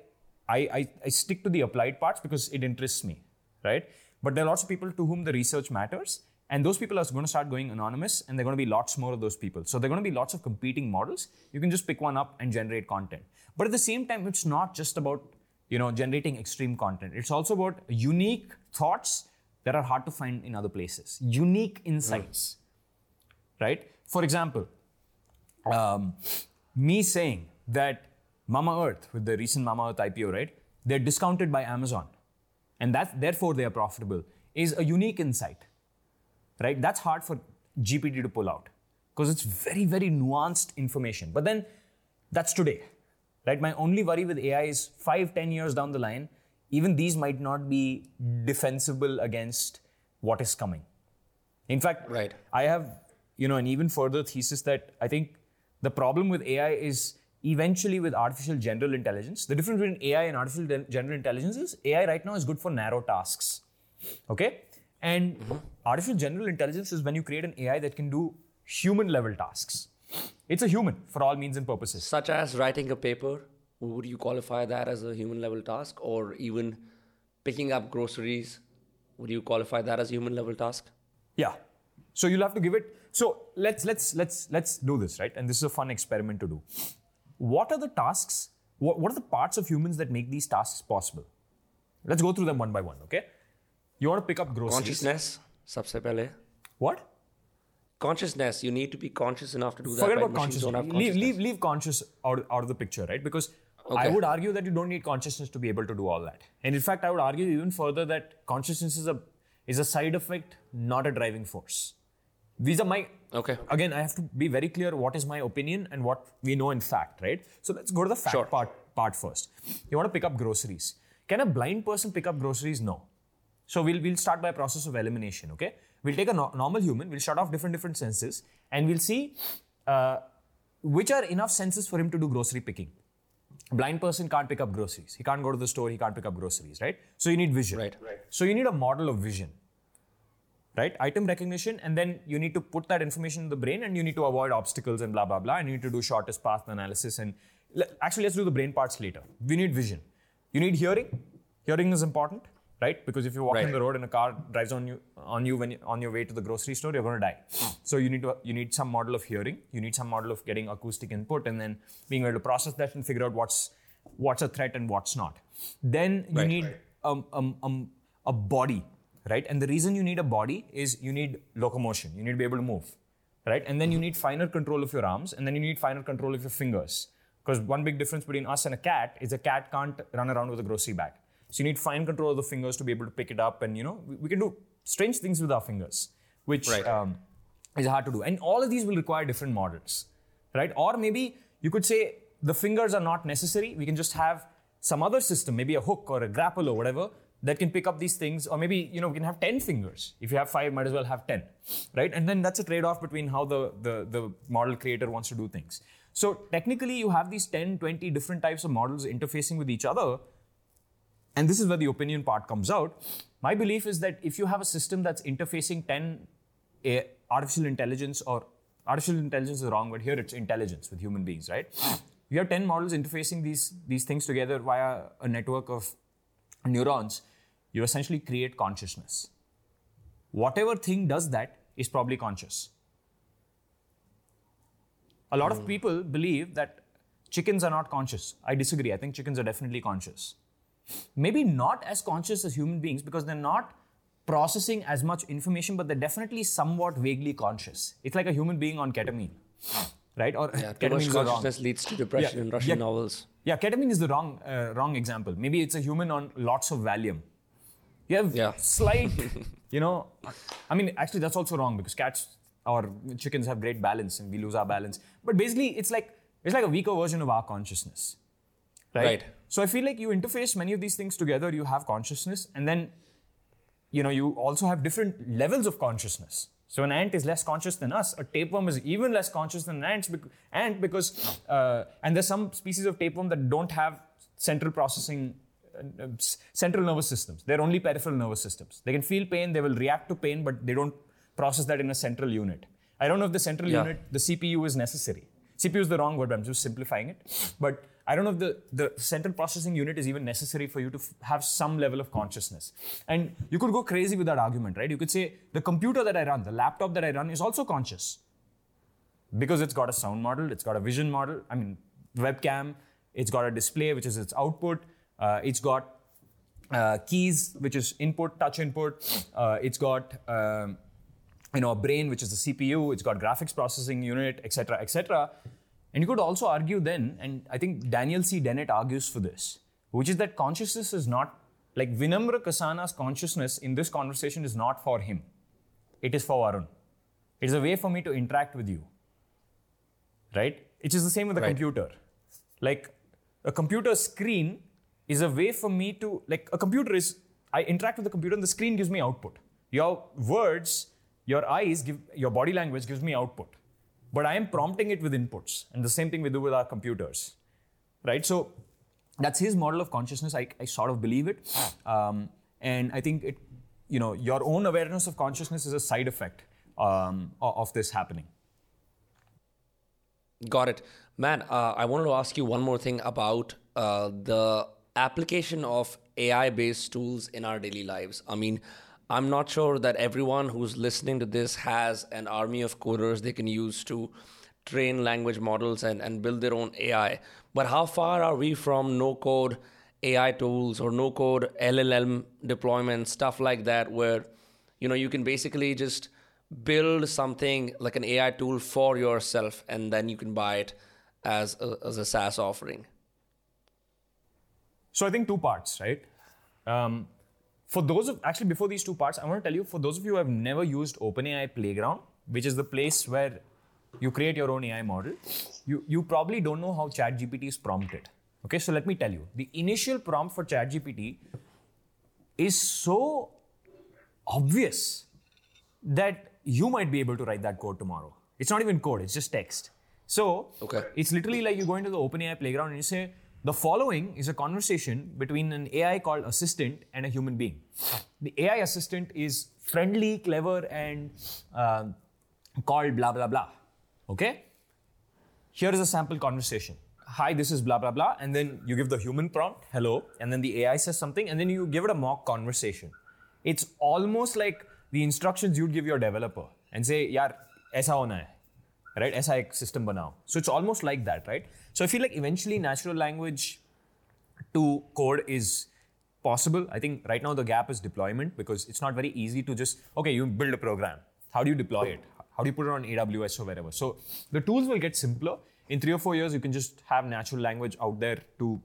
I, I I stick to the applied parts because it interests me, right? But there are lots of people to whom the research matters, and those people are going to start going anonymous, and there are going to be lots more of those people. So there are going to be lots of competing models. You can just pick one up and generate content. But at the same time, it's not just about you know generating extreme content. It's also about unique thoughts that are hard to find in other places, unique insights, right? For example, um, me saying that Mamaearth, with the recent Mamaearth IPO, right, they're discounted by Amazon, and that therefore they are profitable, is a unique insight, right? That's hard for GPT to pull out because it's very, very nuanced information. But then that's today, right? My only worry with AI is five, ten years down the line, even these might not be defensible against what is coming. In fact, Right. I have, you know, an even further thesis that I think the problem with AI is eventually with artificial general intelligence. The difference between AI and artificial gen- general intelligence is AI right now is good for narrow tasks. Okay? And mm-hmm. artificial general intelligence is when you create an AI that can do human level tasks. It's a human for all means and purposes. Such as writing a paper, would you qualify that as a human level task? Or even picking up groceries, would you qualify that as a human level task? Yeah. So you'll have to give it. So let's let's let's let's do this, right? And this is a fun experiment to do. What are the tasks? What, what are the parts of humans that make these tasks possible? Let's go through them one by one, okay? You want to pick up groceries. Consciousness, pehle. What? Consciousness, you need to be conscious enough to do that. Forget right? about consciousness. Leave, leave, leave conscious out, out of the picture, right? Because I would argue that you don't need consciousness to be able to do all that. And in fact, I would argue even further that consciousness is a is a side effect, not a driving force. These are my Okay. Again, I have to be very clear what is my opinion and what we know in fact, right? So let's go to the fact Sure. part part first. You want to pick up groceries. Can a blind person pick up groceries? No. So we'll, we'll start by a process of elimination, okay? We'll take a no- normal human, we'll shut off different different senses, and we'll see uh, which are enough senses for him to do grocery picking. A blind person can't pick up groceries. He can't go to the store, he can't pick up groceries, right? So you need vision. Right. Right. So you need a model of vision, right? Item recognition, and then you need to put that information in the brain, and you need to avoid obstacles and blah blah blah, and you need to do shortest path analysis. And le- actually, let's do the brain parts later. We need vision. You need hearing. Hearing is important, right? Because if you're walking Right. the road and a car drives on you on you when you, on your way to the grocery store, you're going to die. So you need to you need some model of hearing. You need some model of getting acoustic input, and then being able to process that and figure out what's what's a threat and what's not. Then you Right. need um, um, um, a body, right? And the reason you need a body is you need locomotion. You need to be able to move, right? And then you need finer control of your arms, and then you need finer control of your fingers. Because one big difference between us and a cat is a cat can't run around with a grocery bag. So you need fine control of the fingers to be able to pick it up, and you know we, we can do strange things with our fingers, which Right. um, is hard to do. And all of these will require different models, right? Or maybe you could say the fingers are not necessary. We can just have some other system, maybe a hook or a grapple or whatever, that can pick up these things. Or maybe you know we can have ten fingers. If you have five, might as well have ten, right? And then that's a trade-off between how the the, the model creator wants to do things. So technically, you have these 10, 20 different types of models interfacing with each other, and this is where the opinion part comes out. My belief is that if you have a system that's interfacing 10 a, artificial intelligence or artificial intelligence is the wrong word here, it's intelligence with human beings, right? You have 10 models interfacing these, these things together via a network of neurons, you essentially create consciousness. Whatever thing does that is probably conscious. A lot of hmm. people believe that chickens are not conscious. I disagree. I think chickens are definitely conscious maybe not as conscious as human beings because they're not processing as much information, but they're definitely somewhat vaguely conscious. It's like a human being on ketamine, right? Or Yeah, ketamine the wrong. consciousness leads to depression Yeah, in Russian yeah. novels. Yeah, ketamine is the wrong uh, wrong example. Maybe it's a human on lots of Valium. You have Yeah. slight, you know. I mean, actually, that's also wrong because cats or chickens have great balance and we lose our balance. But basically, it's like it's like a weaker version of our consciousness, right? Right. So I feel like you interface many of these things together. You have consciousness, and then you know you also have different levels of consciousness. So an ant is less conscious than us. A tapeworm is even less conscious than an ant, bec- ant because uh, and there's some species of tapeworm that don't have central processing. uh, central nervous systems. They're only peripheral nervous systems. They can feel pain, they will react to pain, but they don't process that in a central unit. I don't know if the central Yeah. unit, the CPU, is necessary. CPU is the wrong word, but I'm just simplifying it. But I don't know if the, the central processing unit is even necessary for you to f- have some level of consciousness. And you could go crazy with that argument, right? You could say the computer that I run, the laptop that I run is also conscious because it's got a sound model, it's got a vision model, I mean, webcam, it's got a display, which is its output, uh, it's got uh, keys, which is input, touch input, uh, it's got um, you know a brain, which is the CPU, it's got graphics processing unit, etc., etc. And you could also argue then, and I think Daniel C. Dennett argues for this, which is that consciousness is not like Vinamra Kasanaa's consciousness in this conversation is not for him. It is for Varun. It is a way for me to interact with you. right? It is the same with the Right. computer. Like a computer screen is a way for me to like a computer is I interact with the computer and the screen gives me output. Your words, your eyes give your body language gives me output. But I am prompting it with inputs. And the same thing we do with our computers. Right? So that's his model of consciousness. I, I sort of believe it. Um, and I think it, you know, your own awareness of consciousness is a side effect um, of this happening. Got it. Man, uh, I wanted to ask you one more thing about uh, the application of AI based tools in our daily lives. I mean, I'm not sure that everyone who's listening to this has an army of coders they can use to train language models and, and build their own AI. But how far are we from no code AI tools or no code LLM deployment, stuff like that, where you know you can basically just build something like an AI tool for yourself and then you can buy it as a, as a SaaS offering. So I think two parts, right? Um, for those of actually before these two parts, I want to tell you for those of you who have never used OpenAI Playground, which is the place where you create your own AI model, you you probably don't know how ChatGPT is prompted. Okay, so let me tell you, the initial prompt for ChatGPT is so obvious that you might be able to write that code tomorrow. It's not even code; it's just text. So Okay. it's literally like you go into the OpenAI playground and you say, the following is a conversation between an AI called assistant and a human being. The AI assistant is friendly, clever, and uh, called blah blah blah. Okay? Here is a sample conversation. Hi, this is blah blah blah. And then you give the human prompt, hello. And then the AI says something, and then you give it a mock conversation. It's almost like the instructions you'd give your developer and say, yaar, aisa hona hai. Right? SI ek system banao. So it's almost like that, right? So I feel like eventually natural language to code is possible. I think right now the gap is deployment because it's not very easy to just okay, you build a program. How do you deploy it? How do you put it on AWS or wherever? So the tools will get simpler. In three or four years, you can just have natural language out there to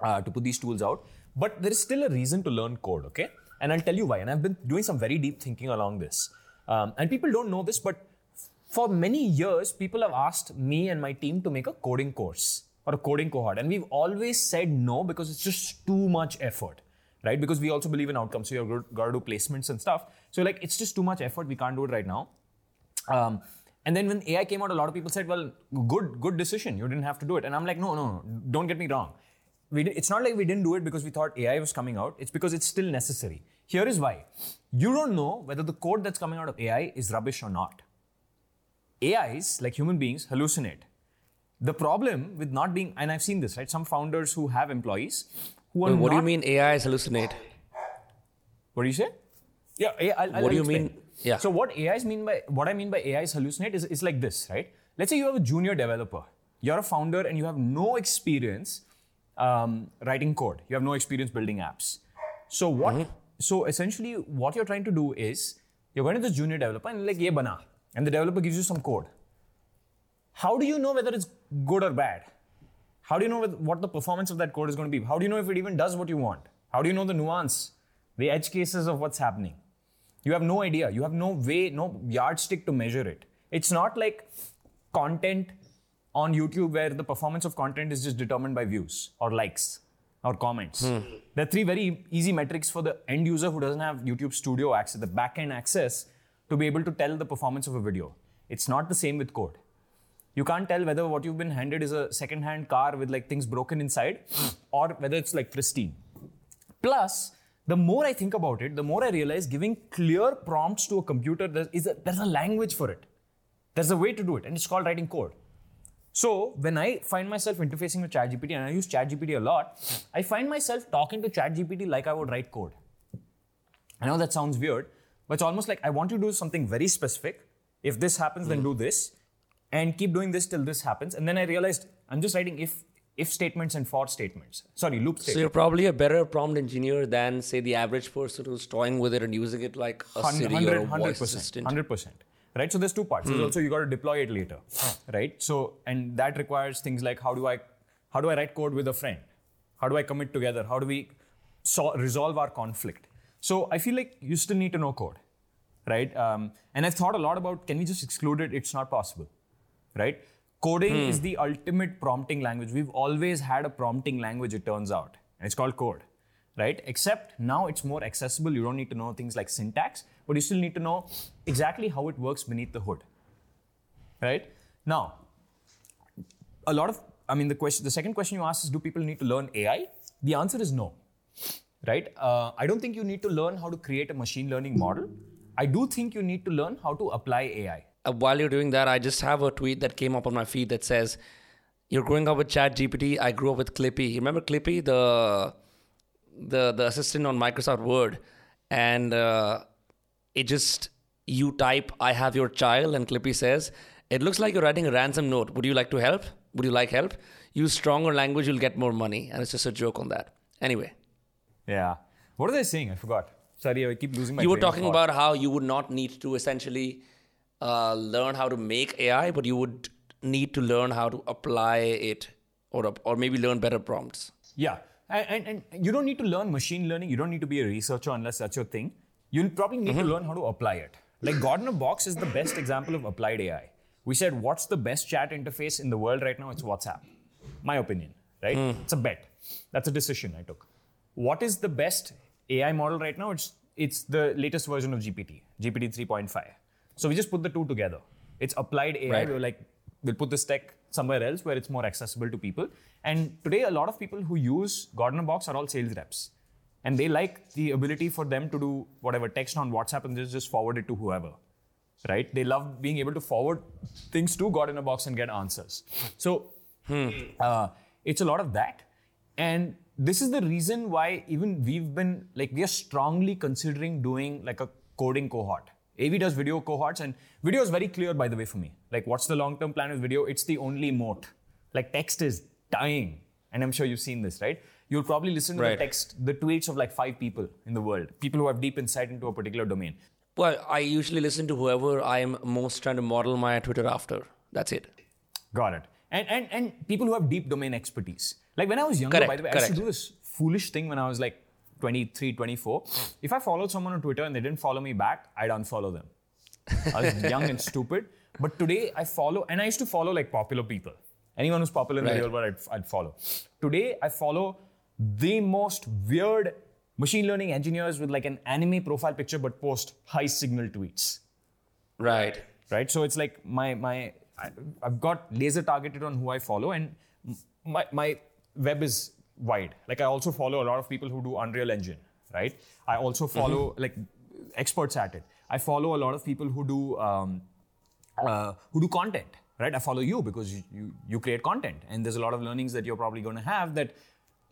uh, to put these tools out. But there is still a reason to learn code, okay? And I'll tell you why. And I've been doing some very deep thinking along this. Um, and people don't know this, but for many years, people have asked me and my team to make a coding course or a coding cohort. And we've always said no because it's just too much effort, right? Because we also believe in outcomes. So you've got to do placements and stuff. So, like, it's just too much effort. We can't do it right now. Um, and then when AI came out, a lot of people said, "Well, good, good decision. You didn't have to do it." And I'm like, "No, no, no. Don't get me wrong. We di- it's not like we didn't do it because we thought AI was coming out. It's because it's still necessary. Here is why: you don't know whether the code that's coming out of AI is rubbish or not. AIs, like human beings, hallucinate. The problem with not being, and I've seen this, right? Some founders who have employees who are Wait, what do you mean AIs hallucinate? What do you say? Yeah, I'll, I'll What do you explain. mean? Yeah. So what AIs mean by what I mean by AIs hallucinate is, is like this, right? Let's say you have a junior developer. You're a founder and you have no experience um, writing code. You have no experience building apps. So what? Mm-hmm. So essentially, what you're trying to do is you're going to this junior developer and like, ye bana, and the developer gives you some code. How do you know whether it's good or bad? How do you know what the performance of that code is going to be? How do you know if it even does what you want? How do you know the nuance, the edge cases of what's happening? You have no idea. You have no way, no yardstick to measure it. It's not like content on YouTube where the performance of content is just determined by views or likes or comments. Hmm. There are three very easy metrics for the end user who doesn't have YouTube Studio access, the backend access, to be able to tell the performance of a video. It's not the same with code. You can't tell whether what you've been handed is a second-hand car with like things broken inside, or whether it's like pristine. Plus, the more I think about it, the more I realize giving clear prompts to a computer, there is a, there's a language for it. There's a way to do it, and it's called writing code. So when I find myself interfacing with ChatGPT, and I use ChatGPT a lot, I find myself talking to ChatGPT like I would write code. I know that sounds weird, but it's almost like I want you to do something very specific. If this happens, then do this, and keep doing this till this happens. And then I realized I'm just writing if if statements and for statements. Sorry, loop statements. So you're probably a better prompt engineer than, say, the average person who's toying with it and using it like a Siri or a voice assistant. Hundred percent. Right. So there's two parts. There's hmm. also you got to deploy it later. Right. So and that requires things like how do I how do I write code with a friend? How do I commit together? How do we so- resolve our conflict? So I feel like you still need to know code, right? Um, and I've thought a lot about can we just exclude it? It's not possible, right? Coding is the ultimate prompting language. We've always had a prompting language, it turns out, and it's called code, right? Except now it's more accessible. You don't need to know things like syntax, but you still need to know exactly how it works beneath the hood, right? Now, a lot of, I mean, the question, the second question you asked is, do people need to learn AI? The answer is no, right? Uh, I don't think you need to learn how to create a machine learning model. I do think you need to learn how to apply AI. Uh, while you're doing that, I just have a tweet that came up on my feed that says, "You're growing up with ChatGPT. I grew up with Clippy. You remember Clippy, the the the assistant on Microsoft Word, and uh, it just you type, "I have your child," and Clippy says, "It looks like you're writing a ransom note. Would you like to help? Would you like help? Use stronger language, you'll get more money." And it's just a joke on that. Anyway, Yeah. What are they saying? I forgot. Sorry, I keep losing my. you were talking about how you would not need to essentially uh, learn how to make AI, but you would need to learn how to apply it, or or maybe learn better prompts. Yeah. And, and, and you don't need to learn machine learning. You don't need to be a researcher unless that's your thing. You'll probably need to learn how to apply it. Like God in a Box is the best example of applied AI. We said, what's the best chat interface in the world right now? It's WhatsApp. My opinion, right? It's a bet. That's a decision I took. What is the best AI model right now? It's it's the latest version of GPT, GPT 3.5. So we just put the two together. It's applied AI. Right. We're like, we'll put this tech somewhere else where it's more accessible to people. And today, a lot of people who use God in a Box are all sales reps. And they like the ability for them to do whatever text on WhatsApp and just, just forward it to whoever. Right? They love being able to forward things to God in a Box and get answers. So uh, it's a lot of that. And this is the reason why even we've been like we are strongly considering doing like a coding cohort. AV does video cohorts, and video is very clear, by the way, for me. Like, what's the long term plan with video? It's the only moat. Like, text is dying. And I'm sure you've seen this, right? You'll probably listen to Right. the text, the tweets of like five people in the world, people who have deep insight into a particular domain. Well, I usually listen to whoever I am most trying to model my Twitter after. That's it. Got it. And, and, and people who have deep domain expertise. Like when I was younger, by the way, I used to do this foolish thing when I was like 23, 24. If I followed someone on Twitter and they didn't follow me back, I'd unfollow them. I was young and stupid. But today I follow, and I used to follow like popular people. Anyone who's popular in Right. the real world, I'd, I'd follow. Today I follow the most weird machine learning engineers with like an anime profile picture but post high signal tweets Right. right? So it's like my my I, I've got laser targeted on who I follow, and my my web is wide. Like I also follow a lot of people who do Unreal Engine, right? I also follow like experts at it. I follow a lot of people who do um, uh, who do content, right? I follow you because you, you you create content, and there's a lot of learnings that you're probably going to have that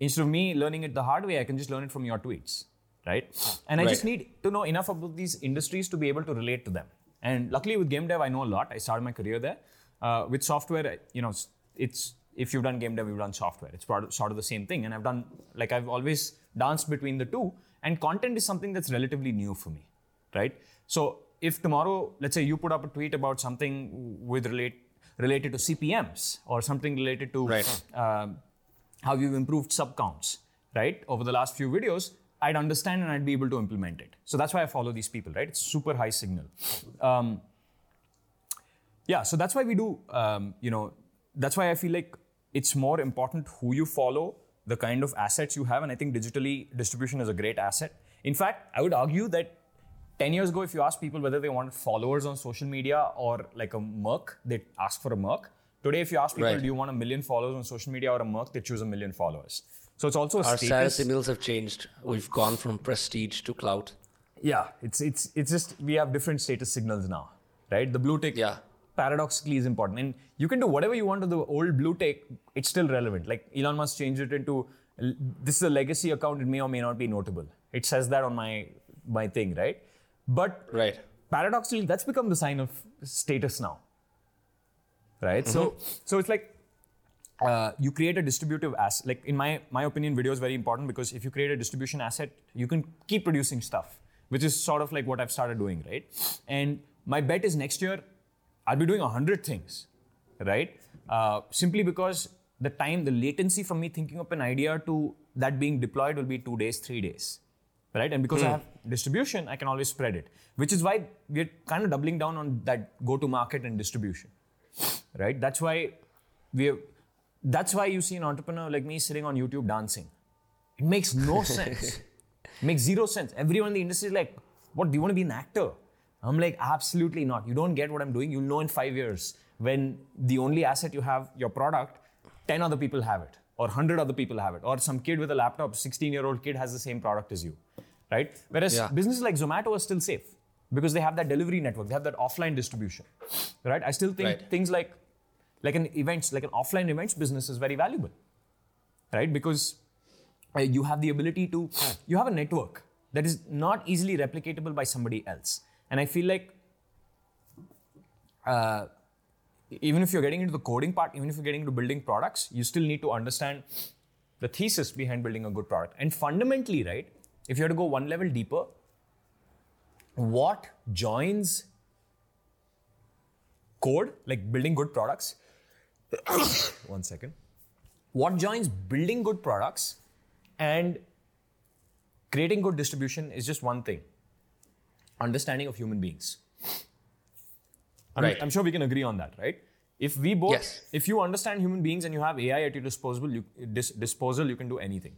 instead of me learning it the hard way, I can just learn it from your tweets, right? And I just need to know enough about these industries to be able to relate to them. And luckily with game dev, I know a lot. I started my career there. Uh, with software, you know, it's if you've done game dev, you've done software. It's sort of the same thing. And I've done like I've always danced between the two. And content is something that's relatively new for me, right? So if tomorrow, let's say you put up a tweet about something with relate related to CPMS or something related to Right. um, how you've improved sub counts, right, over the last few videos, I'd understand and I'd be able to implement it. So that's why I follow these people, right? It's super high signal. Um, yeah, so that's why we do, um, you know, that's why I feel like it's more important who you follow, the kind of assets you have, and I think digitally distribution is a great asset. In fact, I would argue that 10 years ago, if you ask people whether they want followers on social media or like a Merc, they'd ask for a Merc. Today, if you ask people, Right. do you want a million followers on social media or a Merc, they choose a million followers. So it's also a Our status signals have changed. We've gone from prestige to clout. Yeah, it's it's it's just we have different status signals now, right? The blue tick Yeah. Paradoxically is important, and you can do whatever you want to the old blue tick. It's still relevant. Like Elon Musk changed it into this is a legacy account. It may or may not be notable. It says that on my my thing, right? But Right. paradoxically, that's become the sign of status now, right? So so it's like uh, you create a distributive asset. Like in my my opinion, video is very important because if you create a distribution asset, you can keep producing stuff, which is sort of like what I've started doing, right? And my bet is next year I'll be doing a hundred things, right? Uh, simply because the time, the latency from me thinking up an idea to that being deployed will be two days, three days, right? And because I have distribution, I can always spread it, which is why we're kind of doubling down on that go to market and distribution. right? That's why we. That's why you see an entrepreneur like me sitting on YouTube dancing. It makes no sense. Makes zero sense. Everyone in the industry is like, "What? Do you want to be an actor?" I'm like, "Absolutely not. You don't get what I'm doing. You'll know in five years when the only asset you have, your product, ten other people have it, or hundred other people have it, or some kid with a laptop, 16 year old kid has the same product as you, right? Whereas Yeah. businesses like Zomato are still safe because they have that delivery network, they have that offline distribution, right? I still think Right. things like like an events, like an offline events business is very valuable, right? Because uh, you have the ability to, you have a network that is not easily replicatable by somebody else. And I feel like uh, even if you're getting into the coding part, even if you're getting into building products, you still need to understand the thesis behind building a good product. And fundamentally, right, if you had to go one level deeper, what joins code, like building good products, one second. What joins building good products and creating good distribution is just one thing understanding of human beings. I'm, Right. I'm sure we can agree on that, right? If we both, Yes. if you understand human beings and you have AI at your disposal, you, dis, disposal, you can do anything.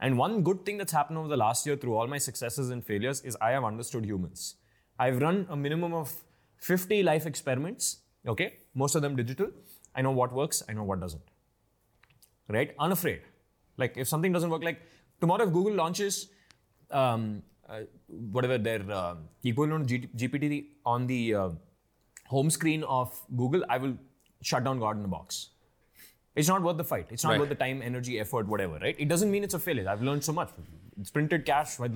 And one good thing that's happened over the last year through all my successes and failures is I have understood humans. I've run a minimum of 50 life experiments, okay? Most of them digital. I know what works, I know what doesn't. Right? Unafraid. Like if something doesn't work, like tomorrow if Google launches um, whatever their uh, equivalent G- GPT on the uh, home screen of Google, I will shut down God in a box. It's not worth the fight. It's not Right. worth the time, energy, effort, whatever, right? It doesn't mean it's a failure. I've learned so much. It's printed cash by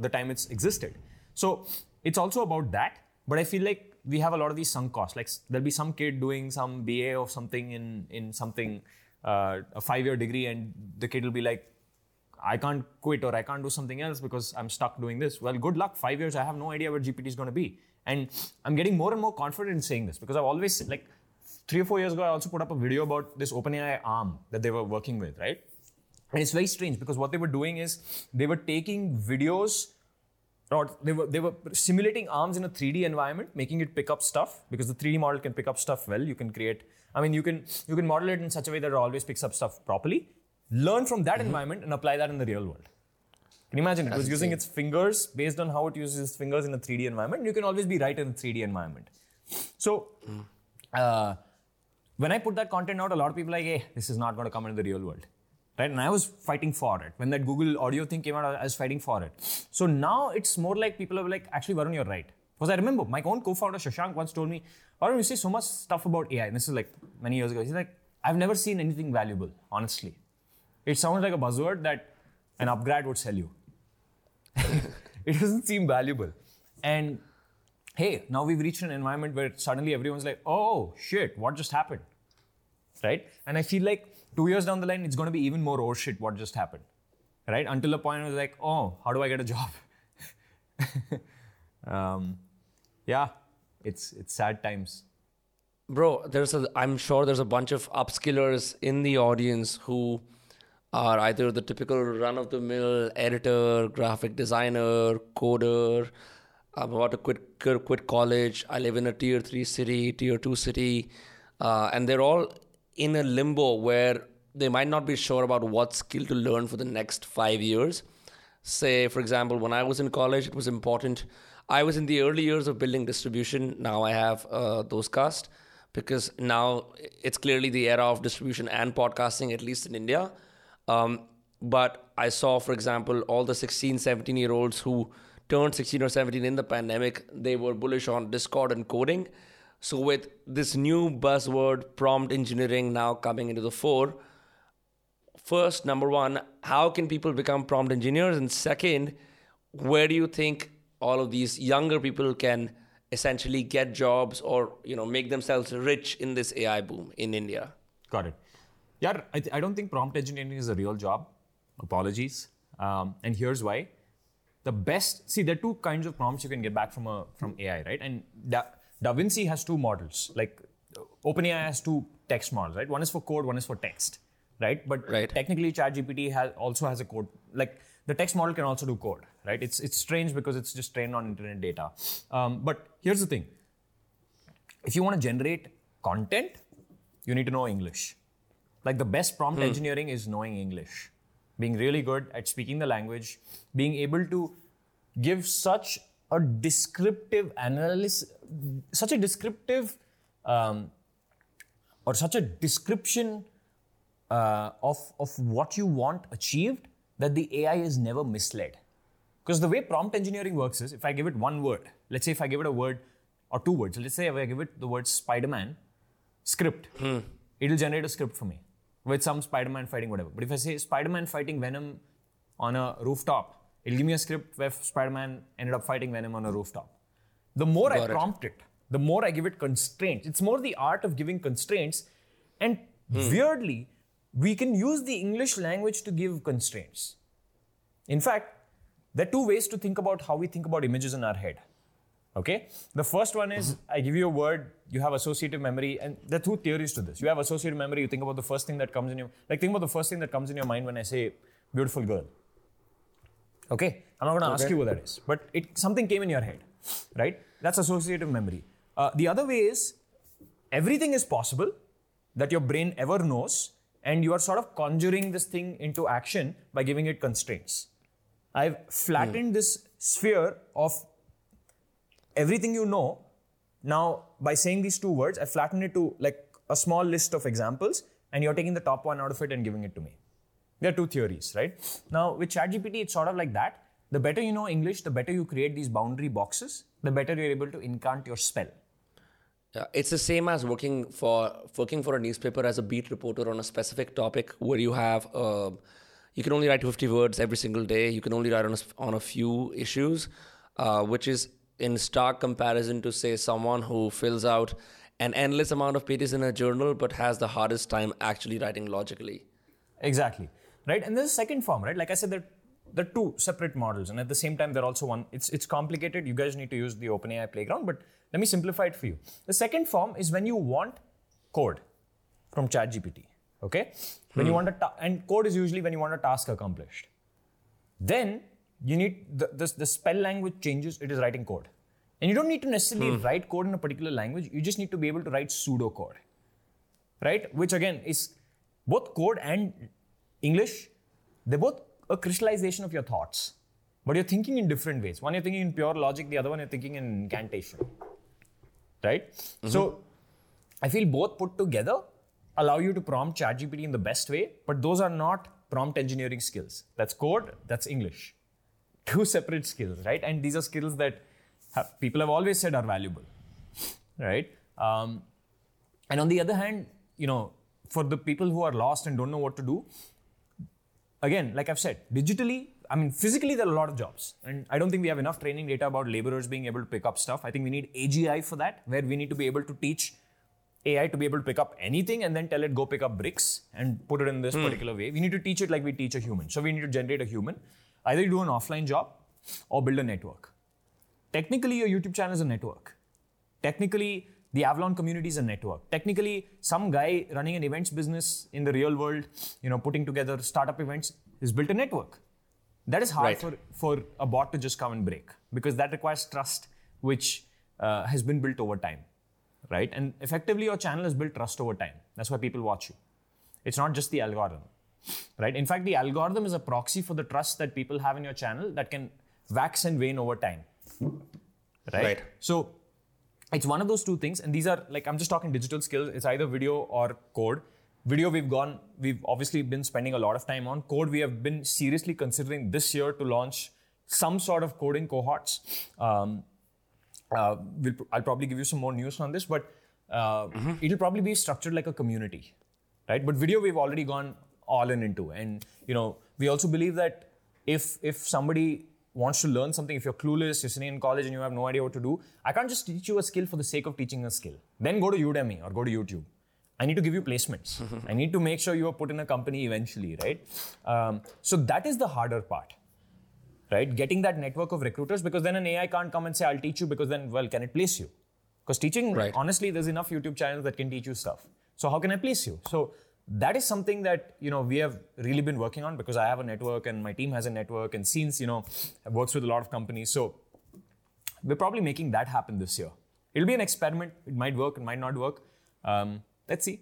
the time it's existed. So it's also about that. But I feel like we have a lot of these sunk costs. Like there'll be some kid doing some BA or something in in something, uh, a five-year degree, and the kid will be like, I can't quit or I can't do something else because I'm stuck doing this. Well, good luck. Five years, I have no idea where GPT is going to be. And I'm getting more and more confident in saying this because I've always, like, three or four years ago, I also put up a video about this OpenAI arm that they were working with, right? And it's very strange because what they were doing is they were taking videos or they were they were simulating arms in a 3D environment, making it pick up stuff because the 3D model can pick up stuff well. You can create, I mean, you can you can model it in such a way that it always picks up stuff properly. Learn from that environment and apply that in the real world. Can you imagine? it was using its fingers based on how it uses its fingers in a 3D environment. You can always be right in a 3D environment. So, uh, when I put that content out, a lot of people are like, hey, this is not going to come into the real world. Right? And I was fighting for it. When that Google audio thing came out, I was fighting for it. So now it's more like people are like, actually, Varun, you're right. Because I remember my own co-founder Shashank once told me, Varun, you say so much stuff about AI. And this is like many years ago. He's like, I've never seen anything valuable, honestly. It sounds like a buzzword that an upGrad would sell you. it doesn't seem valuable. And hey, now we've reached an environment where suddenly everyone's like, oh shit, what just happened? Right? And I feel like two years down the line, it's going to be even more, oh shit, what just happened? Right? Until the point I was like, oh, how do I get a job? um, yeah, it's, it's sad times. Bro, there's a I'm sure there's a bunch of upskillers in the audience who are either the typical run of the mill editor, graphic designer, coder. I'm about to quit quit college. I live in a tier 3 city, tier 2 city. Uh, and they're all in a limbo where they might not be sure about what skill to learn for the next 5 years. Say for example, when I was in college, it was important I was in the early years of building distribution. Now I have uh, Dostcast because now it's clearly the era of distribution and podcasting, at least in India. Um, but I saw, for example, all the 16, 17 year olds who turned 16 or 17 in the pandemic, they were bullish on Discord and coding. So, with this new buzzword, prompt engineering, now coming into the fore, first, number one, how can people become prompt engineers? And second, where do you think all of these younger people can essentially get jobs or you know make themselves rich in this AI boom in India? Got it. Yeah, I, th- I don't think prompt engineering is a real job. Apologies. Um, and here's why. The best, see, there are two kinds of prompts you can get back from a from AI, right? And da, Davinci has two models. Like OpenAI has two text models, right? One is for code, one is for text, right? But Right. technically, ChatGPT has also has a code. Like the text model can also do code, right? It's it's strange because it's just trained on internet data. Um, but here's the thing: if you want to generate content, you need to know English. Like the best prompt engineering is knowing English, being really good at speaking the language, being able to give such a descriptive analysis, such a descriptive um, or such a description uh, of, of what you want achieved that the AI is never misled. Because the way prompt engineering works is if I give it one word, let's say if I give it a word or two words, let's say if I give it the word Spider Man script, it'll generate a script for me with some Spider Man fighting whatever. But if I say Spider Man fighting Venom on a rooftop, it'll give me a script where Spider Man ended up fighting Venom on a rooftop. The more I it. prompt it, the more I give it constraints. It's more the art of giving constraints. And hmm. weirdly, we can use the English language to give constraints. In fact, there are two ways to think about how we think about images in our head. Okay? The first one is I give you a word, you have associative memory, and there are two theories to this. You have associative memory, you think about the first thing that comes in your like think about the first thing that comes in your mind when I say beautiful girl. Okay? I'm not gonna ask you what that is, but it something came in your head, right? That's associative memory. Uh, the other way is everything is possible that your brain ever knows, and you are sort of conjuring this thing into action by giving it constraints. I've flattened this sphere of everything you know. Now, by saying these two words, I flattened it to like a small list of examples, and you're taking the top one out of it and giving it to me. There are two theories, right? Now, with ChatGPT, it's sort of like that. The better you know English, the better you create these boundary boxes, the better you're able to incant your spell. Yeah, it's the same as working for working for a newspaper as a beat reporter on a specific topic where you have uh, you can only write 50 words every single day. You can only write on a, on a few issues, uh, which is in stark comparison to say someone who fills out an endless amount of pages in a journal but has the hardest time actually writing logically. Exactly. Right? And there's a second form, right? Like I said, there, are two separate models, and at the same time, they're also one. It's it's complicated. You guys need to use the OpenAI playground, but let me simplify it for you. The second form is when you want code from ChatGPT. Okay? When you hmm. want a ta- and code is usually when you want a task accomplished. Then you need the, the, the spell language changes, it is writing code. And you don't need to necessarily hmm. write code in a particular language, you just need to be able to write pseudocode right? Which again is both code and English, they're both a crystallization of your thoughts. But you're thinking in different ways. One you're thinking in pure logic, the other one you're thinking in incantation. Right? Mm-hmm. So I feel both put together allow you to prompt ChatGPT in the best way, but those are not prompt engineering skills. That's code, that's English. Two separate skills, right? And these are skills that have, people have always said are valuable, right? Um, and on the other hand, you know, for the people who are lost and don't know what to do, again, like I've said, digitally, I mean, physically, there are a lot of jobs. And I don't think we have enough training data about laborers being able to pick up stuff. I think we need AGI for that, where we need to be able to teach AI to be able to pick up anything and then tell it go pick up bricks and put it in this particular way. We need to teach it like we teach a human. So we need to generate a human. Either you do an offline job or build a network. Technically, your YouTube channel is a network. Technically, the Avalon community is a network. Technically, some guy running an events business in the real world, you know, putting together startup events, has built a network. That is hard Right. for, for a bot to just come and break because that requires trust, which uh, has been built over time, right? And effectively, your channel has built trust over time. That's why people watch you. It's not just the algorithm, right? In fact, the algorithm is a proxy for the trust that people have in your channel that can wax and wane over time, right? Right. So it's one of those two things, and these are like I'm just talking digital skills. It's either video or code. Video, we've gone, we've obviously been spending a lot of time on. Code, we have been seriously considering this year to launch some sort of coding cohorts. Um, uh, we'll, I'll probably give you some more news on this, but uh, it'll probably be structured like a community, right? But video we've already gone all in into, and you know we also believe that if if somebody wants to learn something, if you're clueless, you're sitting in college and you have no idea what to do, I can't just teach you a skill for the sake of teaching a skill. Then go to Udemy or go to YouTube. I need to give you placements. I need to make sure you are put in a company eventually, right? Um, so that is the harder part right? Getting that network of recruiters because then an AI can't come and say, I'll teach you because then, well, can it place you? Because teaching, Right. honestly, there's enough YouTube channels that can teach you stuff. So how can I place you? So that is something that, you know, we have really been working on because I have a network and my team has a network and since, you know, works with a lot of companies. So we're probably making that happen this year. It'll be an experiment. It might work, it might not work. Um, let's see.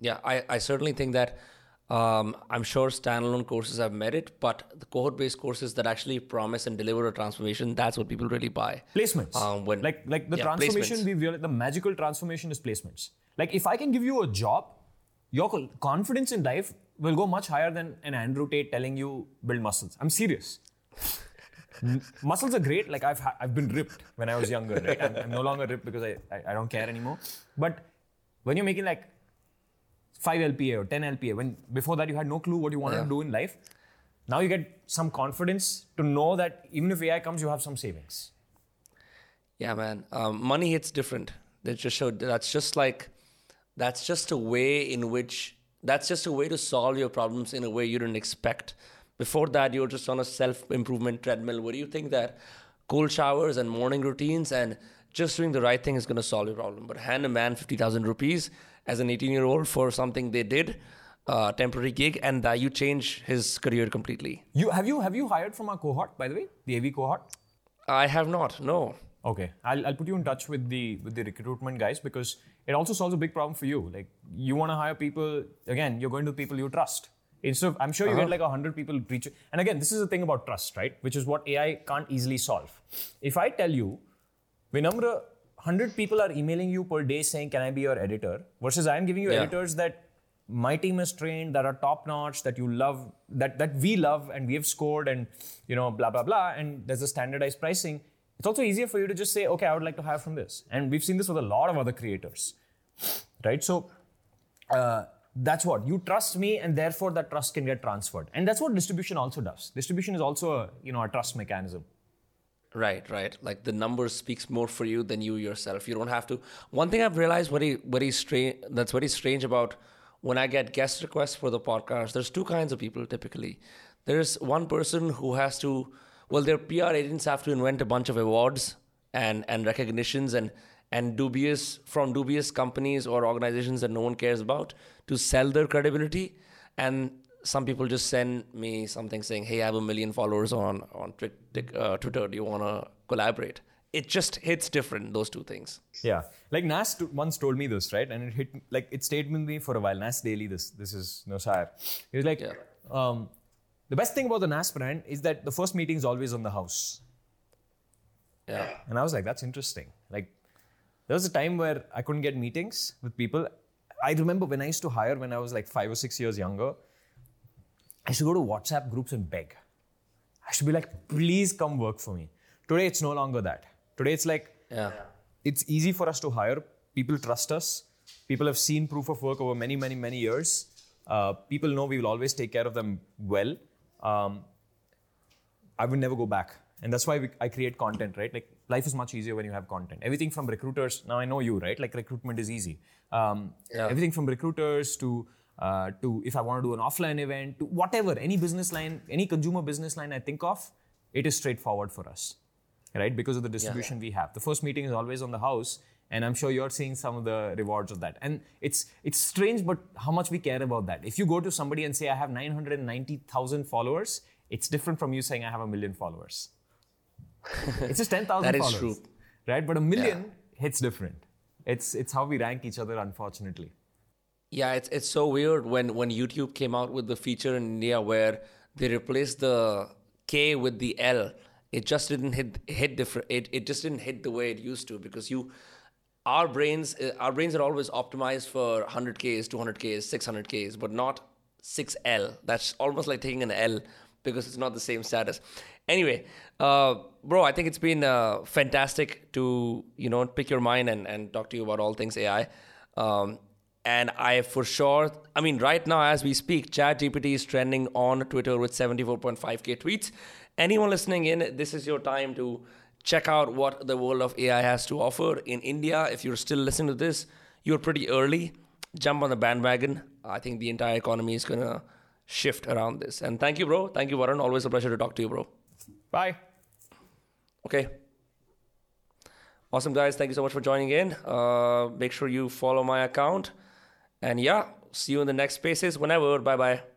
Yeah, I, I certainly think that um, I'm sure standalone courses have merit, but the cohort based courses that actually promise and deliver a transformation, that's what people really buy. Placements. Um, when- like like the yeah, transformation we've realized, the magical transformation is placements. Like if I can give you a job, your confidence in life will go much higher than an Andrew Tate telling you build muscles. I'm serious. Muscles are great. Like I've ha- I've been ripped when I was younger, right? I'm, I'm no longer ripped because I, I I don't care anymore. But when you're making like five LPA or ten LPA, when before that you had no clue what you wanted Yeah. to do in life, now you get some confidence to know that even if AI comes, you have some savings. Yeah, man. Um, money hits different. That just showed. That's just like, that's just a way in which that's just a way to solve your problems in a way you didn't expect. Before that, you were just on a self improvement treadmill. Where do you think that cold showers and morning routines and just doing the right thing is going to solve your problem? But hand a man fifty thousand rupees as an eighteen year old for something they did, uh, temporary gig, and that you change his career completely. You have you have you hired from our cohort, by the way, the Aevy cohort? I have not. No. Okay, I'll, I'll put you in touch with the with the recruitment guys because it also solves a big problem for you. Like you want to hire people again, you're going to people you trust. Instead of, I'm sure you get uh-huh. like hundred people reach. And again, this is the thing about trust, right? Which is what AI can't easily solve. If I tell you, Vinamra, hundred people are emailing you per day saying, "Can I be your editor?" versus I'm giving you Yeah. editors that my team is trained, that are top notch, that you love, that that we love, and we have scored, and you know, blah blah blah. And there's a standardized pricing. It's also easier for you to just say, okay, I would like to hire from this. And we've seen this with a lot of other creators, right? So uh, that's what you trust me, and therefore that trust can get transferred. And that's what distribution also does. Distribution is also a you know a trust mechanism. Right, right. Like the numbers speaks more for you than you yourself. You don't have to. One thing I've realized very, very strange. That's very strange about when I get guest requests for the podcast. There's two kinds of people typically. There's one person who has to. Well, their PR agents have to invent a bunch of awards and and recognitions and and dubious from dubious companies or organizations that no one cares about to sell their credibility. And some people just send me something saying, "Hey, I have a million followers on on uh, Twitter. Do you want to collaborate?" It just hits different. Those two things. Yeah, like Nas t- once told me this, right? And it hit like it stayed with me for a while. Nas Daily, this this is Nuseir. He was like, Yeah. um, the best thing about the Nas brand is that the first meeting is always on the house. Yeah, And I was like, that's interesting. Like, there was a time where I couldn't get meetings with people. I remember when I used to hire when I was like five or six years younger, I used to go to WhatsApp groups and beg. I should be like, please come work for me. Today, it's no longer that. Today, it's like, yeah, it's easy for us to hire. People trust us. People have seen proof of work over many, many, many years. Uh, people know we will always take care of them well. Um, I would never go back. And that's why we, I create content, right? Like life is much easier when you have content. Everything from recruiters. Now I know you, right? Like recruitment is easy. Um, Yeah. Everything from recruiters to uh, to if I want to do an offline event to whatever, any business line, any consumer business line I think of, it is straightforward for us, right? Because of the distribution we have. The first meeting is always on the house, and I'm sure you're seeing some of the rewards of that. And it's it's strange, but how much we care about that. If you go to somebody and say I have 990,000 followers, it's different from you saying I have a million followers. it's just 10,000 That is followers, true. right? But a million hits different. It's it's how we rank each other, unfortunately. yeah. It's it's so weird when when YouTube came out with the feature in India where they replaced the K with the L. It just didn't hit hit different. It it just didn't hit the way it used to because you. Our brains, uh, our brains are always optimized for 100ks, 200ks, 600ks, but not 6L. That's almost like taking an L because it's not the same status. Anyway, uh, bro, I think it's been uh, fantastic to you know pick your mind and, and talk to you about all things AI. Um, and I for sure, I mean, right now as we speak, ChatGPT is trending on Twitter with 74.5k tweets. Anyone listening in, this is your time to check out what the world of AI has to offer in India. If you're still listening to this, you're pretty early. Jump on the bandwagon. I think the entire economy is gonna shift around this. And thank you, bro. Thank you, Varun. Always a pleasure to talk to you, bro. Bye. Okay. Awesome, guys. Thank you so much for joining in. Uh, make sure you follow my account. And yeah, see you in the next spaces whenever. Bye bye.